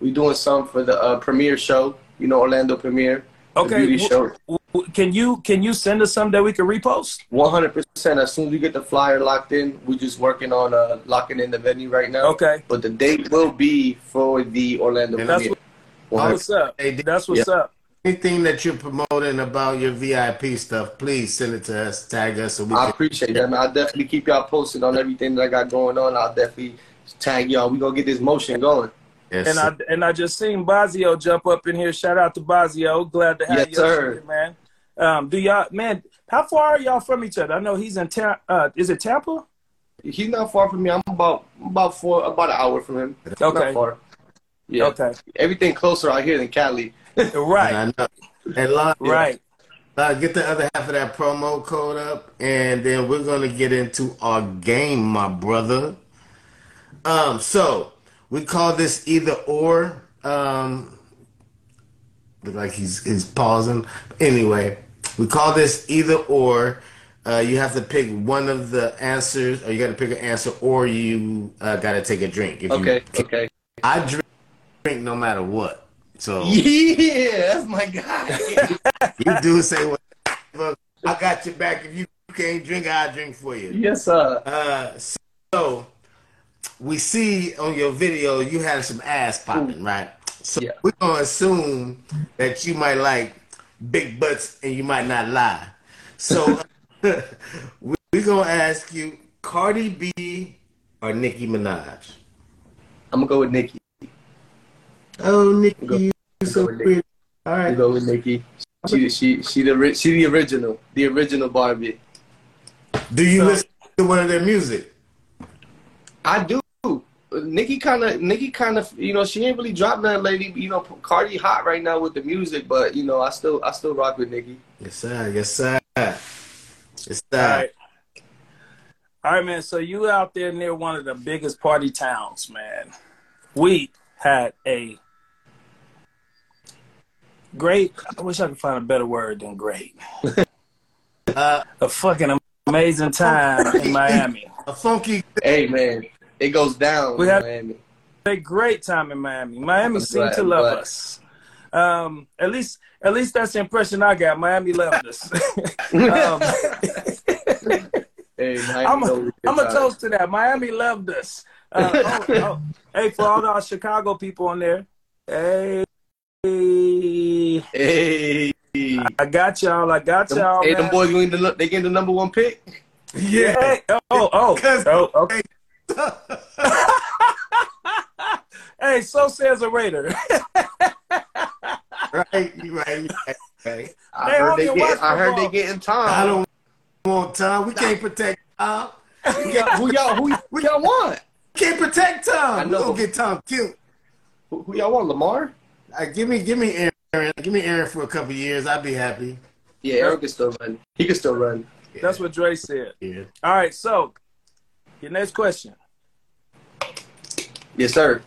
we doing something for the uh premiere show. You know Orlando premiere. Okay, show. W- can you can you send us something that we can repost? One hundred percent. As soon as we get the flyer locked in, we're just working on uh locking in the venue right now. Okay, But the date will be for the Orlando And that's premiere. what, what's up. Hey, That's what's up. Anything that you're promoting about your VIP stuff, please send it to us. Tag us so we I can. appreciate that, man. I'll definitely keep y'all posted on everything that I got going on. I'll definitely tag y'all. We gonna get this motion going. Yes, And I and I just seen Bazio jump up in here. Shout out to Bazio. Glad to have Yes, you, sir. here, man. Um, do y'all, man? How far are y'all from each other? I know he's in Ta- uh, Is it Tampa? He's not far from me. I'm about about four about an hour from him. Okay. Not far. Yeah. Okay. Everything closer out here than Cali. Right. And I know. And Lon, Right. Uh, get the other half of that promo code up, and then we're gonna get into our game, my brother. Um, so we call this either or. Um, look like he's he's pausing. Anyway, we call this either or. Uh, you have to pick one of the answers, or you got to pick an answer, or you uh, got to take a drink. If you- Okay. Okay. I drink, drink no matter what. So Yeah, that's my guy. you do say what I got your back. If you can't drink, I'll drink for you. yes, sir. Uh, so we see on your video you had some ass popping, right? So Yeah. we're gonna assume that you might like big butts and you might not lie. So we- we're gonna ask you Cardi B or Nicki Minaj. I'm gonna go with Nicki. Oh, Nicki, Go- you so Nicki. pretty. All right. go with Nicki. She she she the she the original, the original Barbie. Do you So- listen to one of their music? I do. Nicki kind of, Nicki kind of, you know, she ain't really dropped nothing lately. You know, Cardi hot right now with the music, but you know, I still, I still rock with Nicki. Yes, sir. Yes, sir. Yes, All sir. right. All right, man. So you out there near one of the biggest party towns, man. We had a great. I wish I could find a better word than great. Uh, A fucking amazing time in Miami. a funky. Hey man, it goes down We in had- Miami. a great time in Miami. Miami I'm seemed glad, to love glad. us. Um, at least, at least that's the impression I got. Miami loved us. um, Hey, Miami I'm know a, we I'm a toast to that. Miami loved us. Uh, oh, oh. Hey, for all our Chicago people on there, hey, Hey, I got y'all. I got them, y'all. hey, man. them boys they getting the number one pick. Yeah. Hey, oh, oh, oh, okay. Hey, so says a Raider. right, you right, you right, right. I Hey, heard they get get, watched I heard they football. getting Tom. I don't want Tom. We can't protect Tom. We y'all, who y'all, who, who y'all want? Can't protect Tom. We know. gonna get Tom killed. Who, who y'all want? Lamar? Uh, give me, give me Aaron. Give me Aaron for a couple years. I'd be happy. Yeah, Aaron can still run. He can still run. That's what Dre said. Yeah. All right, so your next question. Yes, sir.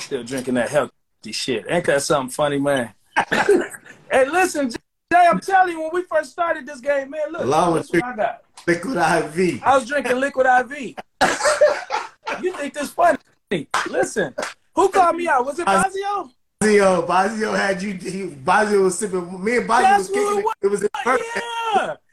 Still drinking that healthy shit. Ain't that something funny, man? hey, listen, Jay, I'm telling you, when we first started this game, man, look, Along with what I got. Liquid IV. I was drinking liquid IV. you think this funny? Listen, who called me out? Was it Bazio? Bazio, Bazio had you. He, Bazio was sipping. Me and Bazio That's was kicking it it. was. It was in perfect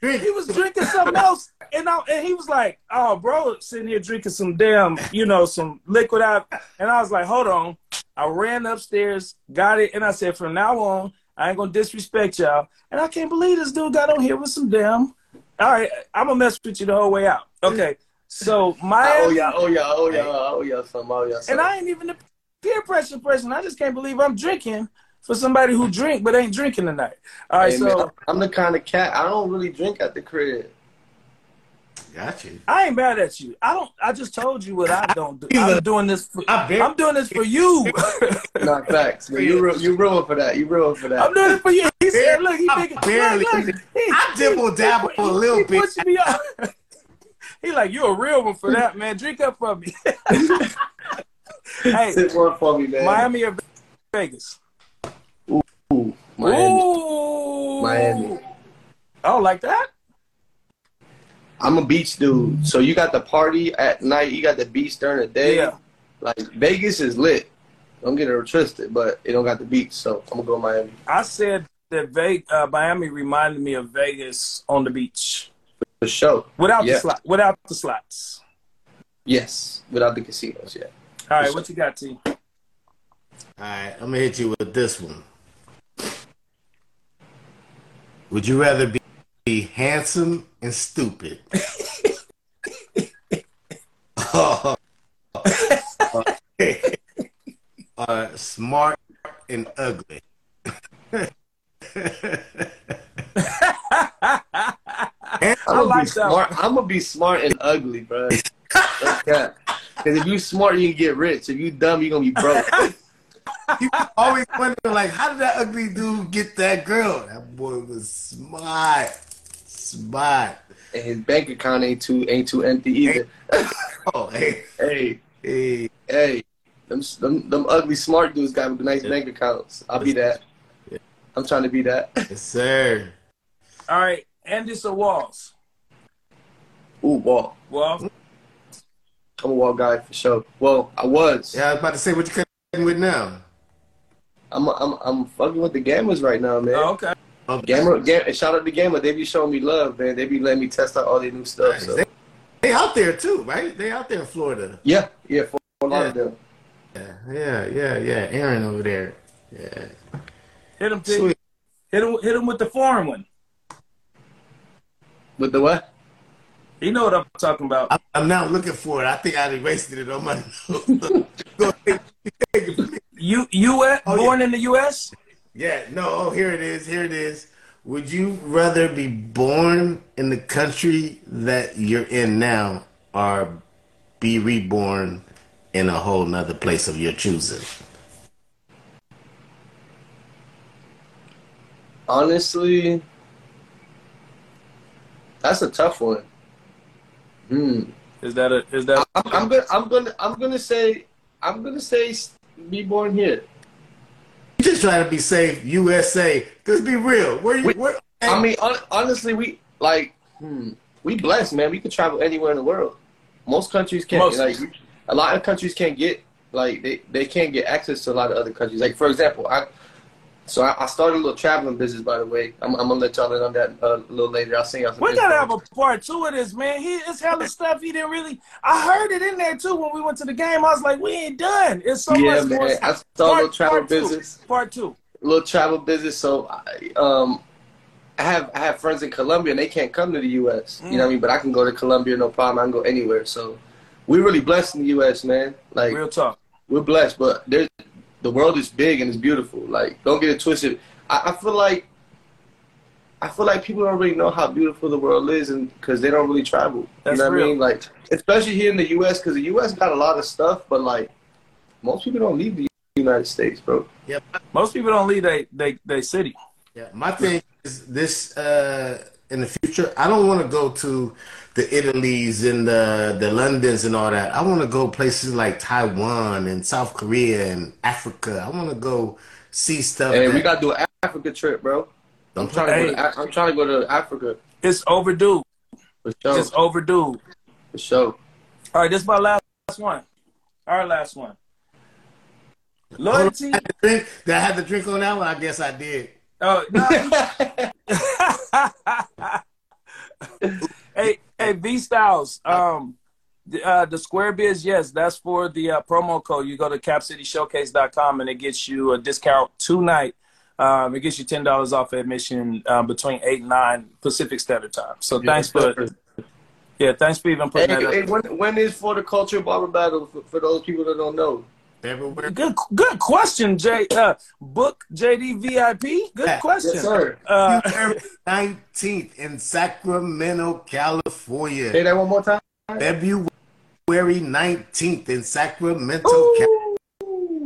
Yeah. He was drinking something else, and I, and he was like, "Oh, bro, sitting here drinking some damn, you know, some liquid out." And I was like, "Hold on." I ran upstairs, got it, and I said, "From now on, I ain't gonna disrespect y'all." And I can't believe this dude got on here with some damn All right, I'm gonna mess with you the whole way out. Okay, so my oh yeah, oh yeah, oh yeah, oh yeah, some, oh yeah. And I ain't even a peer pressure person. I just can't believe I'm drinking for somebody who drink but ain't drinking tonight. All right, hey, so man, I'm the kind of cat I don't really drink at the crib. Got you. I ain't mad at you. I don't. I just told you what I don't do. I'm doing this. For, I'm doing this for you. Not facts, man. You you ruined for that. You ruined for that. I'm doing it for you. He said, "Look, he thinking, barely. Look, look. I dibble dabble a little bit. Me off. he like, you a real one for that, man. Drink up for me. hey, Sit one for me, man. Miami or Vegas? Ooh, Miami. Ooh. Miami. Oh, like that? I'm a beach dude. So you got the party at night, you got the beach during the day. Yeah. Like Vegas is lit. Don't get it twisted, but it don't got the beach, so I'm gonna go Miami. I said that Vegas, uh, Miami reminded me of Vegas on the beach. For sure. Without Yeah. the slot, without the slots. Yes, without the casinos, yeah. All right, what you got, T? All right, I'm gonna hit you with this one. Would you rather be, be handsome and stupid? or, or uh, uh, smart and ugly? I'm gonna like be smart. I'm gonna be smart and ugly, bro. Because if you smart, you can get rich. If you dumb, you gonna be broke. You always wonder, like, how did that ugly dude get that girl? That boy was smart, smart. and his bank account ain't too ain't too empty either. Oh, hey, hey, hey. hey, them, them them ugly smart dudes got nice bank accounts. I'll be that. Yeah. I'm trying to be that. Yes, sir. All right, Andis or Wahls? Ooh, Wahl. Wahls. I'm a Wahl guy for sure. Well, I was. Yeah, I was about to say, what you cutting with now? I'm I'm I'm fucking with the Gammas right now, man. Oh, okay. Gamer, Gam- shout out to the Gamma. They be showing me love, man. They be letting me test out all their new stuff. So. They, they out there too, right? They out there in Florida. Yeah, yeah, for a lot Yeah. of them. Yeah, yeah, yeah, yeah. Aaron over there. Yeah. Hit him, T. Sweet. Hit him. Hit him with the foreign one. With the what? You know what I'm talking about. I'm, I'm now looking for it. I think I wasted it on my notes. Go ahead. You, U.S. Oh, yeah. born in the U.S. Yeah, no, oh, here it is. Here it is. Would you rather be born in the country that you're in now or be reborn in a whole nother place of your choosing? Honestly, that's a tough one. Hmm. Is that a? Is that? I'm, I'm gonna I'm gonna I'm gonna say I'm gonna say be born here. You just trying to be safe, USA. Cause be real. Where you? We- Where, I mean, hon- honestly, we like hmm, we blessed, man. We can travel anywhere in the world. Most countries can't. Most. Like a lot of countries can't get like they, they can't get access to a lot of other countries. Like for example, I so I, I started a little traveling business. By the way, I'm, I'm gonna let y'all in on that uh, a little later. I'll send y'all some. We gotta have a part two of this, man. He it's hella stuff he didn't really. I heard it in there too when we went to the game. I was like, we ain't done. It's so yeah, much man. more. I started a little travel part two. business. Part two. A little travel business. So, I, um, I have I have friends in Colombia and they can't come to the U.S. You know what I mean? But I can go to Colombia, no problem. I can go anywhere. So, we're really blessed in the U.S., man. Like Real talk. we're blessed, but there's the world is big and it's beautiful. Like, don't get it twisted. I, I feel like I feel like people don't really know how beautiful the world is, and because they don't really travel. That's you know what real. I mean? Like, especially here in the U.S. because the U.S. got a lot of stuff, but like most people don't leave the United States, bro. yeah, Most people don't leave they they they city. yeah. My thing is this. Uh, in the future, I don't want to go to the Italies and the the Londons and all that. I want to go places like Taiwan and South Korea and Africa. I want to go see stuff. Hey, that- we gotta do an Africa trip, bro. I'm trying to Hey. go to, I'm trying to go to Africa It's overdue. for sure. It's overdue. For sure. All right, this is my last one. Our last one. Loyalty. I had to drink. Did I have to drink on that one? I guess I did. Oh no. hey, hey, V Styles. Um, the, uh, the Square Biz, yes, that's for the uh, promo code. You go to capcityshowcase.com and it gets you a discount tonight Um, it gets you ten dollars off admission uh, between eight and nine Pacific Standard Time. So thanks for yeah, thanks for even putting Hey, that. hey, up. when, when is for the culture barber battle for, for those people that don't know? February. Good, good question, J. Uh, book JD VIP. Good Yeah. question. Yes, sir. Uh, 19th in Sacramento, California. Say that one more time. February 19th in Sacramento, California.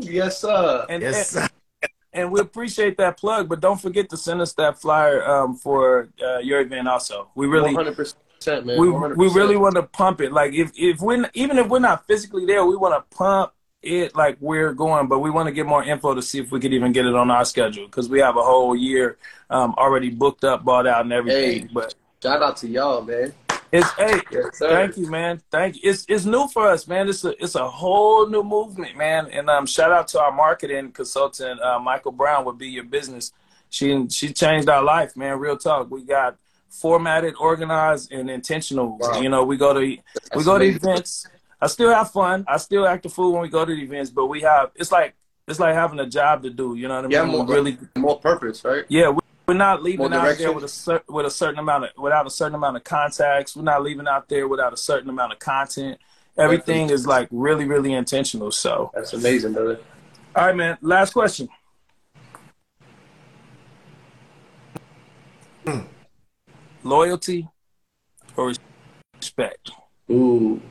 Yes, sir. and, Yes, and, sir. and we appreciate that plug, but don't forget to send us that flyer um, for uh, your event. Also, we really, 100%, man. we 100%. we really want to pump it. Like if if we even if we're not physically there, we want to pump it like we're going. But we want to get more info to see if we could even get it on our schedule because we have a whole year um, already booked up, bought out, and everything. Hey. But Shout out to y'all, man. it's hey, Yes. Thank you, man. Thank you. It's it's new for us, man. It's a it's a whole new movement, man. And um, shout out to our marketing consultant, uh, Michael Brown, would be your business. She she changed our life, man. Real talk. We got formatted, organized, and intentional. Wow. You know, we go to we That's go to events. I still have fun. I still act the fool when we go to the events, but we have it's like it's like having a job to do. You know what I mean? Yeah, more- really More purpose, right? yeah, we, we're not leaving More out there with a cer- with a certain amount of without a certain amount of contacts. We're not leaving out there without a certain amount of content. Everything is like really, really intentional. So, That's amazing, brother. all right, man. Last question. Hmm. Loyalty or respect? Ooh.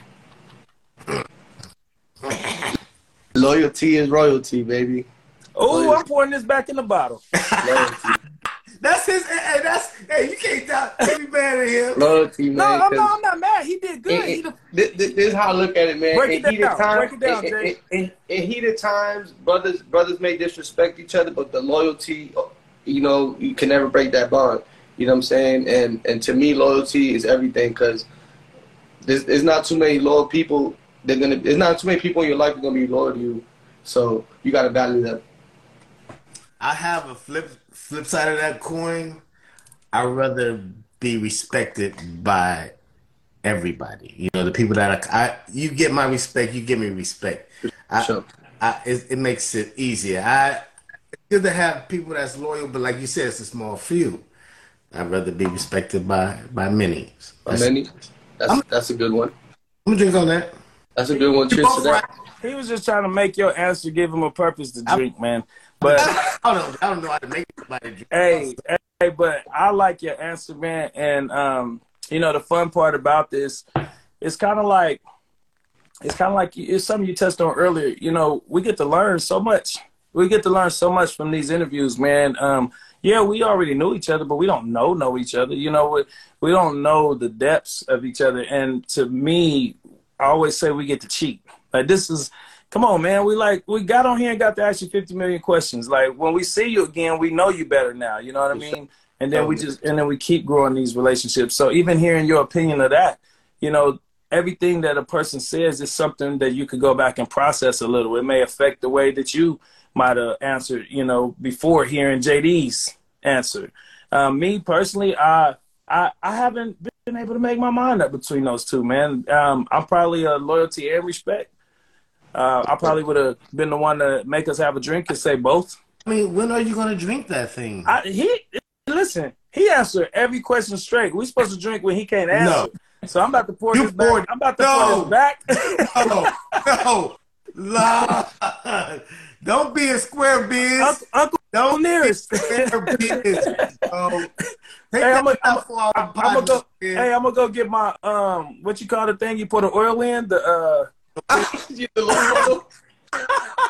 Loyalty is royalty, baby. Oh, I'm pouring this back in the bottle. Loyalty. That's his. Hey, that's hey. You can't doubt every man in here. Loyalty, man. No, I'm 'cause- not. I'm not mad. He did good. And- He and the, this, this, this is how I look at it, man. Break in it heated down. times, Break it down, in, Jay. in, in, in heated times, brothers brothers may disrespect each other, but the loyalty, you know, you can never break that bond. You know what I'm saying? And and to me, loyalty is everything because there's, there's not too many loyal people. They're gonna. There's not too many people in your life are gonna be loyal to you. So you gotta value them. I have a flip flip side of that coin. I'd rather be respected by everybody. You know, the people that I, I you get my respect, you give me respect. I, Sure. I it, it makes it easier. I it's good to have people that's loyal, but like you said, it's a small few. I'd rather be respected by by many. That's, many? That's that's a good one. I'm gonna drink on that. That's a good one. Cheers to that. he was just trying to make your answer give him a purpose to drink, man. But I don't, know. I don't know how to make somebody drink. hey, hey, but I like your answer, man. And um, you know, the fun part about this, it's kind of like, it's kind of like it's something you touched on earlier. You know, we get to learn so much. We get to learn so much from these interviews, man. Um, yeah, we already knew each other, but we don't know know each other. You know, we, we don't know the depths of each other. And to me, I always say we get to cheat. Like this is, come on, man. We like we got on here and got to ask you 50 million questions. Like when we see you again, we know you better now. You know what I mean? And then we just and then we keep growing these relationships. So even hearing your opinion of that, you know, everything that a person says is something that you could go back and process a little. It may affect the way that you might have answered, you know, before hearing JD's answer. Um, me personally, I, I I haven't been able to make my mind up between those two, man. Um, I'm probably a loyalty and respect. Uh, I probably would have been the one to make us have a drink and say both. I mean, when are you gonna drink that thing? I, he listen. He answered every question straight. We supposed to drink when he can't answer. So I'm about to pour You this back. poured- I'm about to No. pour this back. no, no, no. Don't be a square biz. Uncle, Uncle Don't Nearest. be a square biz. No. Hey, I'm that a- out for I'm gonna go. podcast, man. Hey, I'm gonna go get my um. What you call the thing you put the oil in? The uh. You the loyal.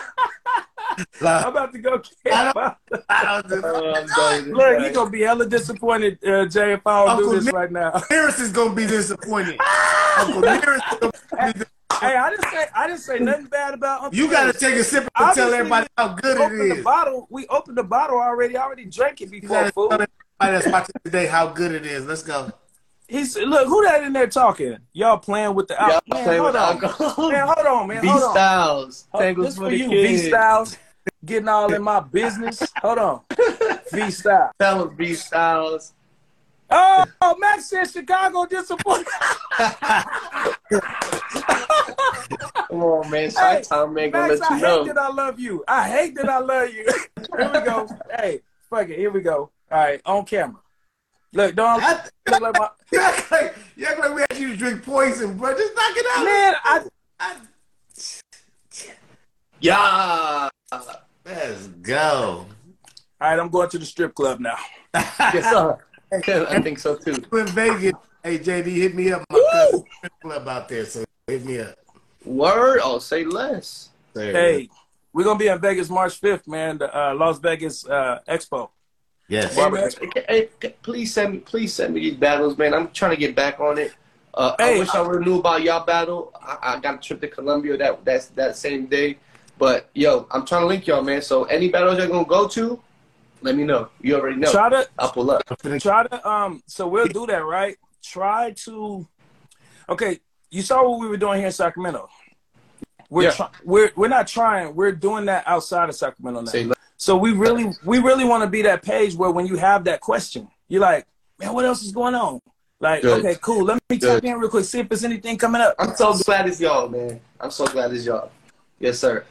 Like, I'm about to go get. I My, I don't know. Oh, I'm done with this look, guy. you gonna be hella disappointed, uh, Jay, if I don't Uncle do this Nick- right now. Harris is gonna be disappointed. Uncle Nearest is gonna be dis- hey, I didn't say I didn't say nothing bad about Uncle. You gotta take a sip and Obviously, tell everybody how good We opened the bottle. We opened the bottle already. I already drank it before, gotta fool. tell everybody that's watching today how good it is. Let's go. He's look who that in there talking. Y'all playing with the Y'all alcohol. Man, playing hold on. Man, hold on, man. B Hold on. Styles. Hold- Tangles this for for the you, kids. V Styles. Getting all in my business. Hold on. V Styles. Tell them V Styles. Oh, oh, Max said Chicago disappointed. Come on, man. Hey, man gonna Max, let I you hate that I love you. I hate that I love you. Here we go. Hey, fuck it. Here we go. All right, on camera. Look, don't I- look like my You act like, you act like we asked you to drink poison, bro. Just knock it out. man. I I- Yeah. Let's go. all right. I'm going to the strip club now. Yes, sir. I think so too. in Vegas. Hey, JD, hit me up. My cousin strip club out there, so hit me up. Word. Oh, say less. Sir. Hey, we're gonna be in Vegas March 5th, man. The uh, Las Vegas uh, Expo. Yes. Hey, Barbara, man. hey, hey, please send me, please send me these battles, man. I'm trying to get back on it. Uh, I Hey, wish I would have knew about y'all battle. I, I got a trip to Colombia that that's that same day. But yo, I'm trying to link y'all, man. So any battles you're gonna go to, let me know. You already know. Try to I'll pull up. try to um. So we'll do that, right? Try to. Okay, you saw what we were doing here in Sacramento. We're Yeah. try- we're we're not trying. We're doing that outside of Sacramento now. Say. So we really we really want to be that page where when you have that question, you're like, man, what else is going on? Like, Good. okay, cool. Let me Good. tap in real quick, see if there's anything coming up. I'm so glad it's y'all, man. I'm so glad it's y'all. Yes, sir.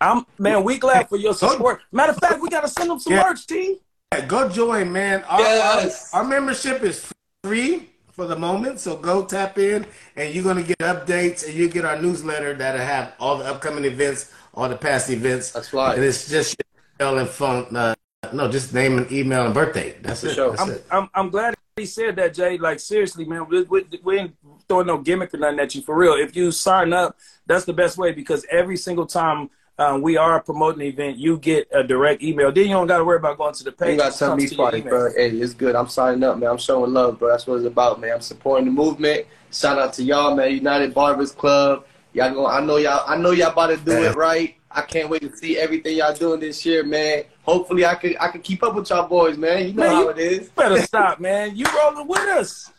I'm man, we glad for your support. Matter of fact, we gotta send them some Yeah. merch, T. Yeah, go join, man. Our, Yes. our, our membership is free for the moment, so go tap in, and you're gonna get updates, and you get our newsletter that'll have all the upcoming events, all the past events. That's right. And it's just your email and phone. Uh, no, just name and email and birthday. That's For it. sure. That's I'm, it. I'm I'm glad he said that, Jay. Like seriously, man, we, we, we ain't throwing no gimmick or nothing at you for real. If you sign up, that's the best way because every single time um, we are promoting an event, you get a direct email. Then you don't got to worry about going to the page. You got It tell me party, bro. Hey, it's good. I'm signing up, man. I'm showing love, bro. That's what it's about, man. I'm supporting the movement. Shout out to y'all, man. United Barbers Club. Y'all going I know y'all I know y'all about to do Yeah. it right. I can't wait to see everything y'all doing this year, man. Hopefully I could I can keep up with y'all boys, man. You know Man, how you- it is. Better stop, man. You rolling with us.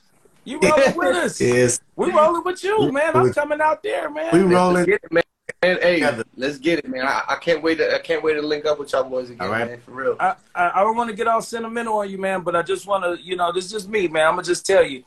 You rolling with us. Yes, We rolling with you, man. I'm coming out there, man. we rolling. get it, man. And, hey, Together. let's get it, man. I, I can't wait to I can't wait to link up with y'all boys again, All right. man. For real. I, I, I don't want to get all sentimental on you, man, but I just want to, you know, this is just me, man. I'm gonna just tell you,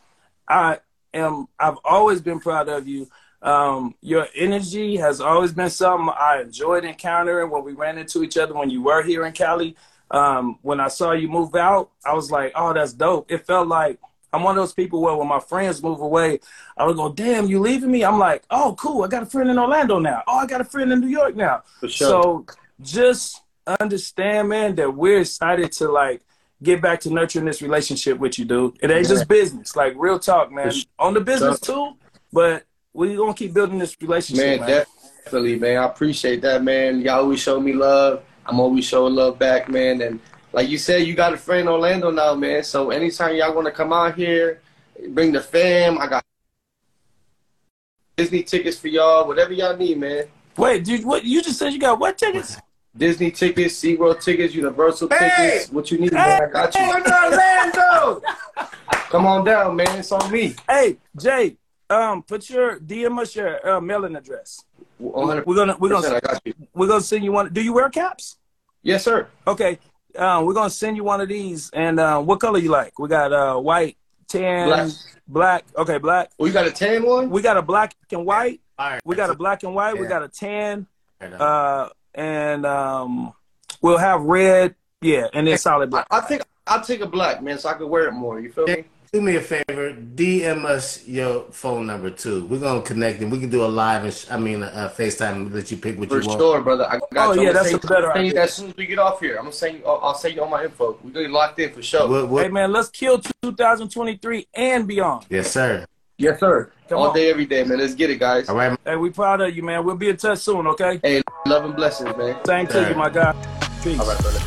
I am. I've always been proud of you. Um, your energy has always been something I enjoyed encountering when we ran into each other when you were here in Cali. Um, when I saw you move out, I was like, oh, that's dope. It felt like I'm one of those people where when my friends move away, I would go, damn, you leaving me? I'm like, oh, cool. I got a friend in Orlando now. Oh, I got a friend in New York now. For sure. So just understand, man, that we're excited to like get back to nurturing this relationship with you, dude. It ain't just business, like real talk, man. Sure. On the business too, but we gonna keep building this relationship, Man, man. definitely, man. I appreciate that, man. Y'all always show me love. I'm always showing love back, man. And like you said, you got a friend in Orlando now, man. So anytime y'all want to come out here, bring the fam. I got Disney tickets for y'all. Whatever y'all need, man. Wait, dude, what you just said? You got what tickets? Disney tickets, SeaWorld tickets, Universal Hey! tickets. What you need, man. I got you. Orlando. Come on down, man. It's on me. Hey, Jay, um, put your DM us your uh, mailing address. 100%. We're gonna we're gonna got you. we're gonna send you one. Do you wear caps? Yes, sir. Okay, um, we're gonna send you one of these. And uh, what color you like? We got uh, white, tan, Black. black. Okay, black. Oh, you got a tan one? We got a black and white. All right. We got a black and white. We got a tan. Uh, Uh, and um, we'll have red. Yeah, and then solid black. I think I'll take a black, man, so I can wear it more. You feel me? Do me a favor. DM us your phone number too. We're gonna connect and we can do a live. And sh- I mean, a FaceTime. and Let you pick what For you want. sure, brother. I got Oh, you. yeah, that's send a better you- send idea. that as soon as we get off here. I'm gonna send you. I'll, I'll send you all my info. We're gonna get locked in for sure. We'll- we'll- Hey man, let's kill 2023 and beyond. yes, sir. yes, sir. Come all on. day, every day, man. Let's get it, guys. All right. Hey, we proud of you, man. We'll be in touch soon. Okay. Hey, love and blessings, man. Same to Sure. you, my guy. Peace. All right, brother.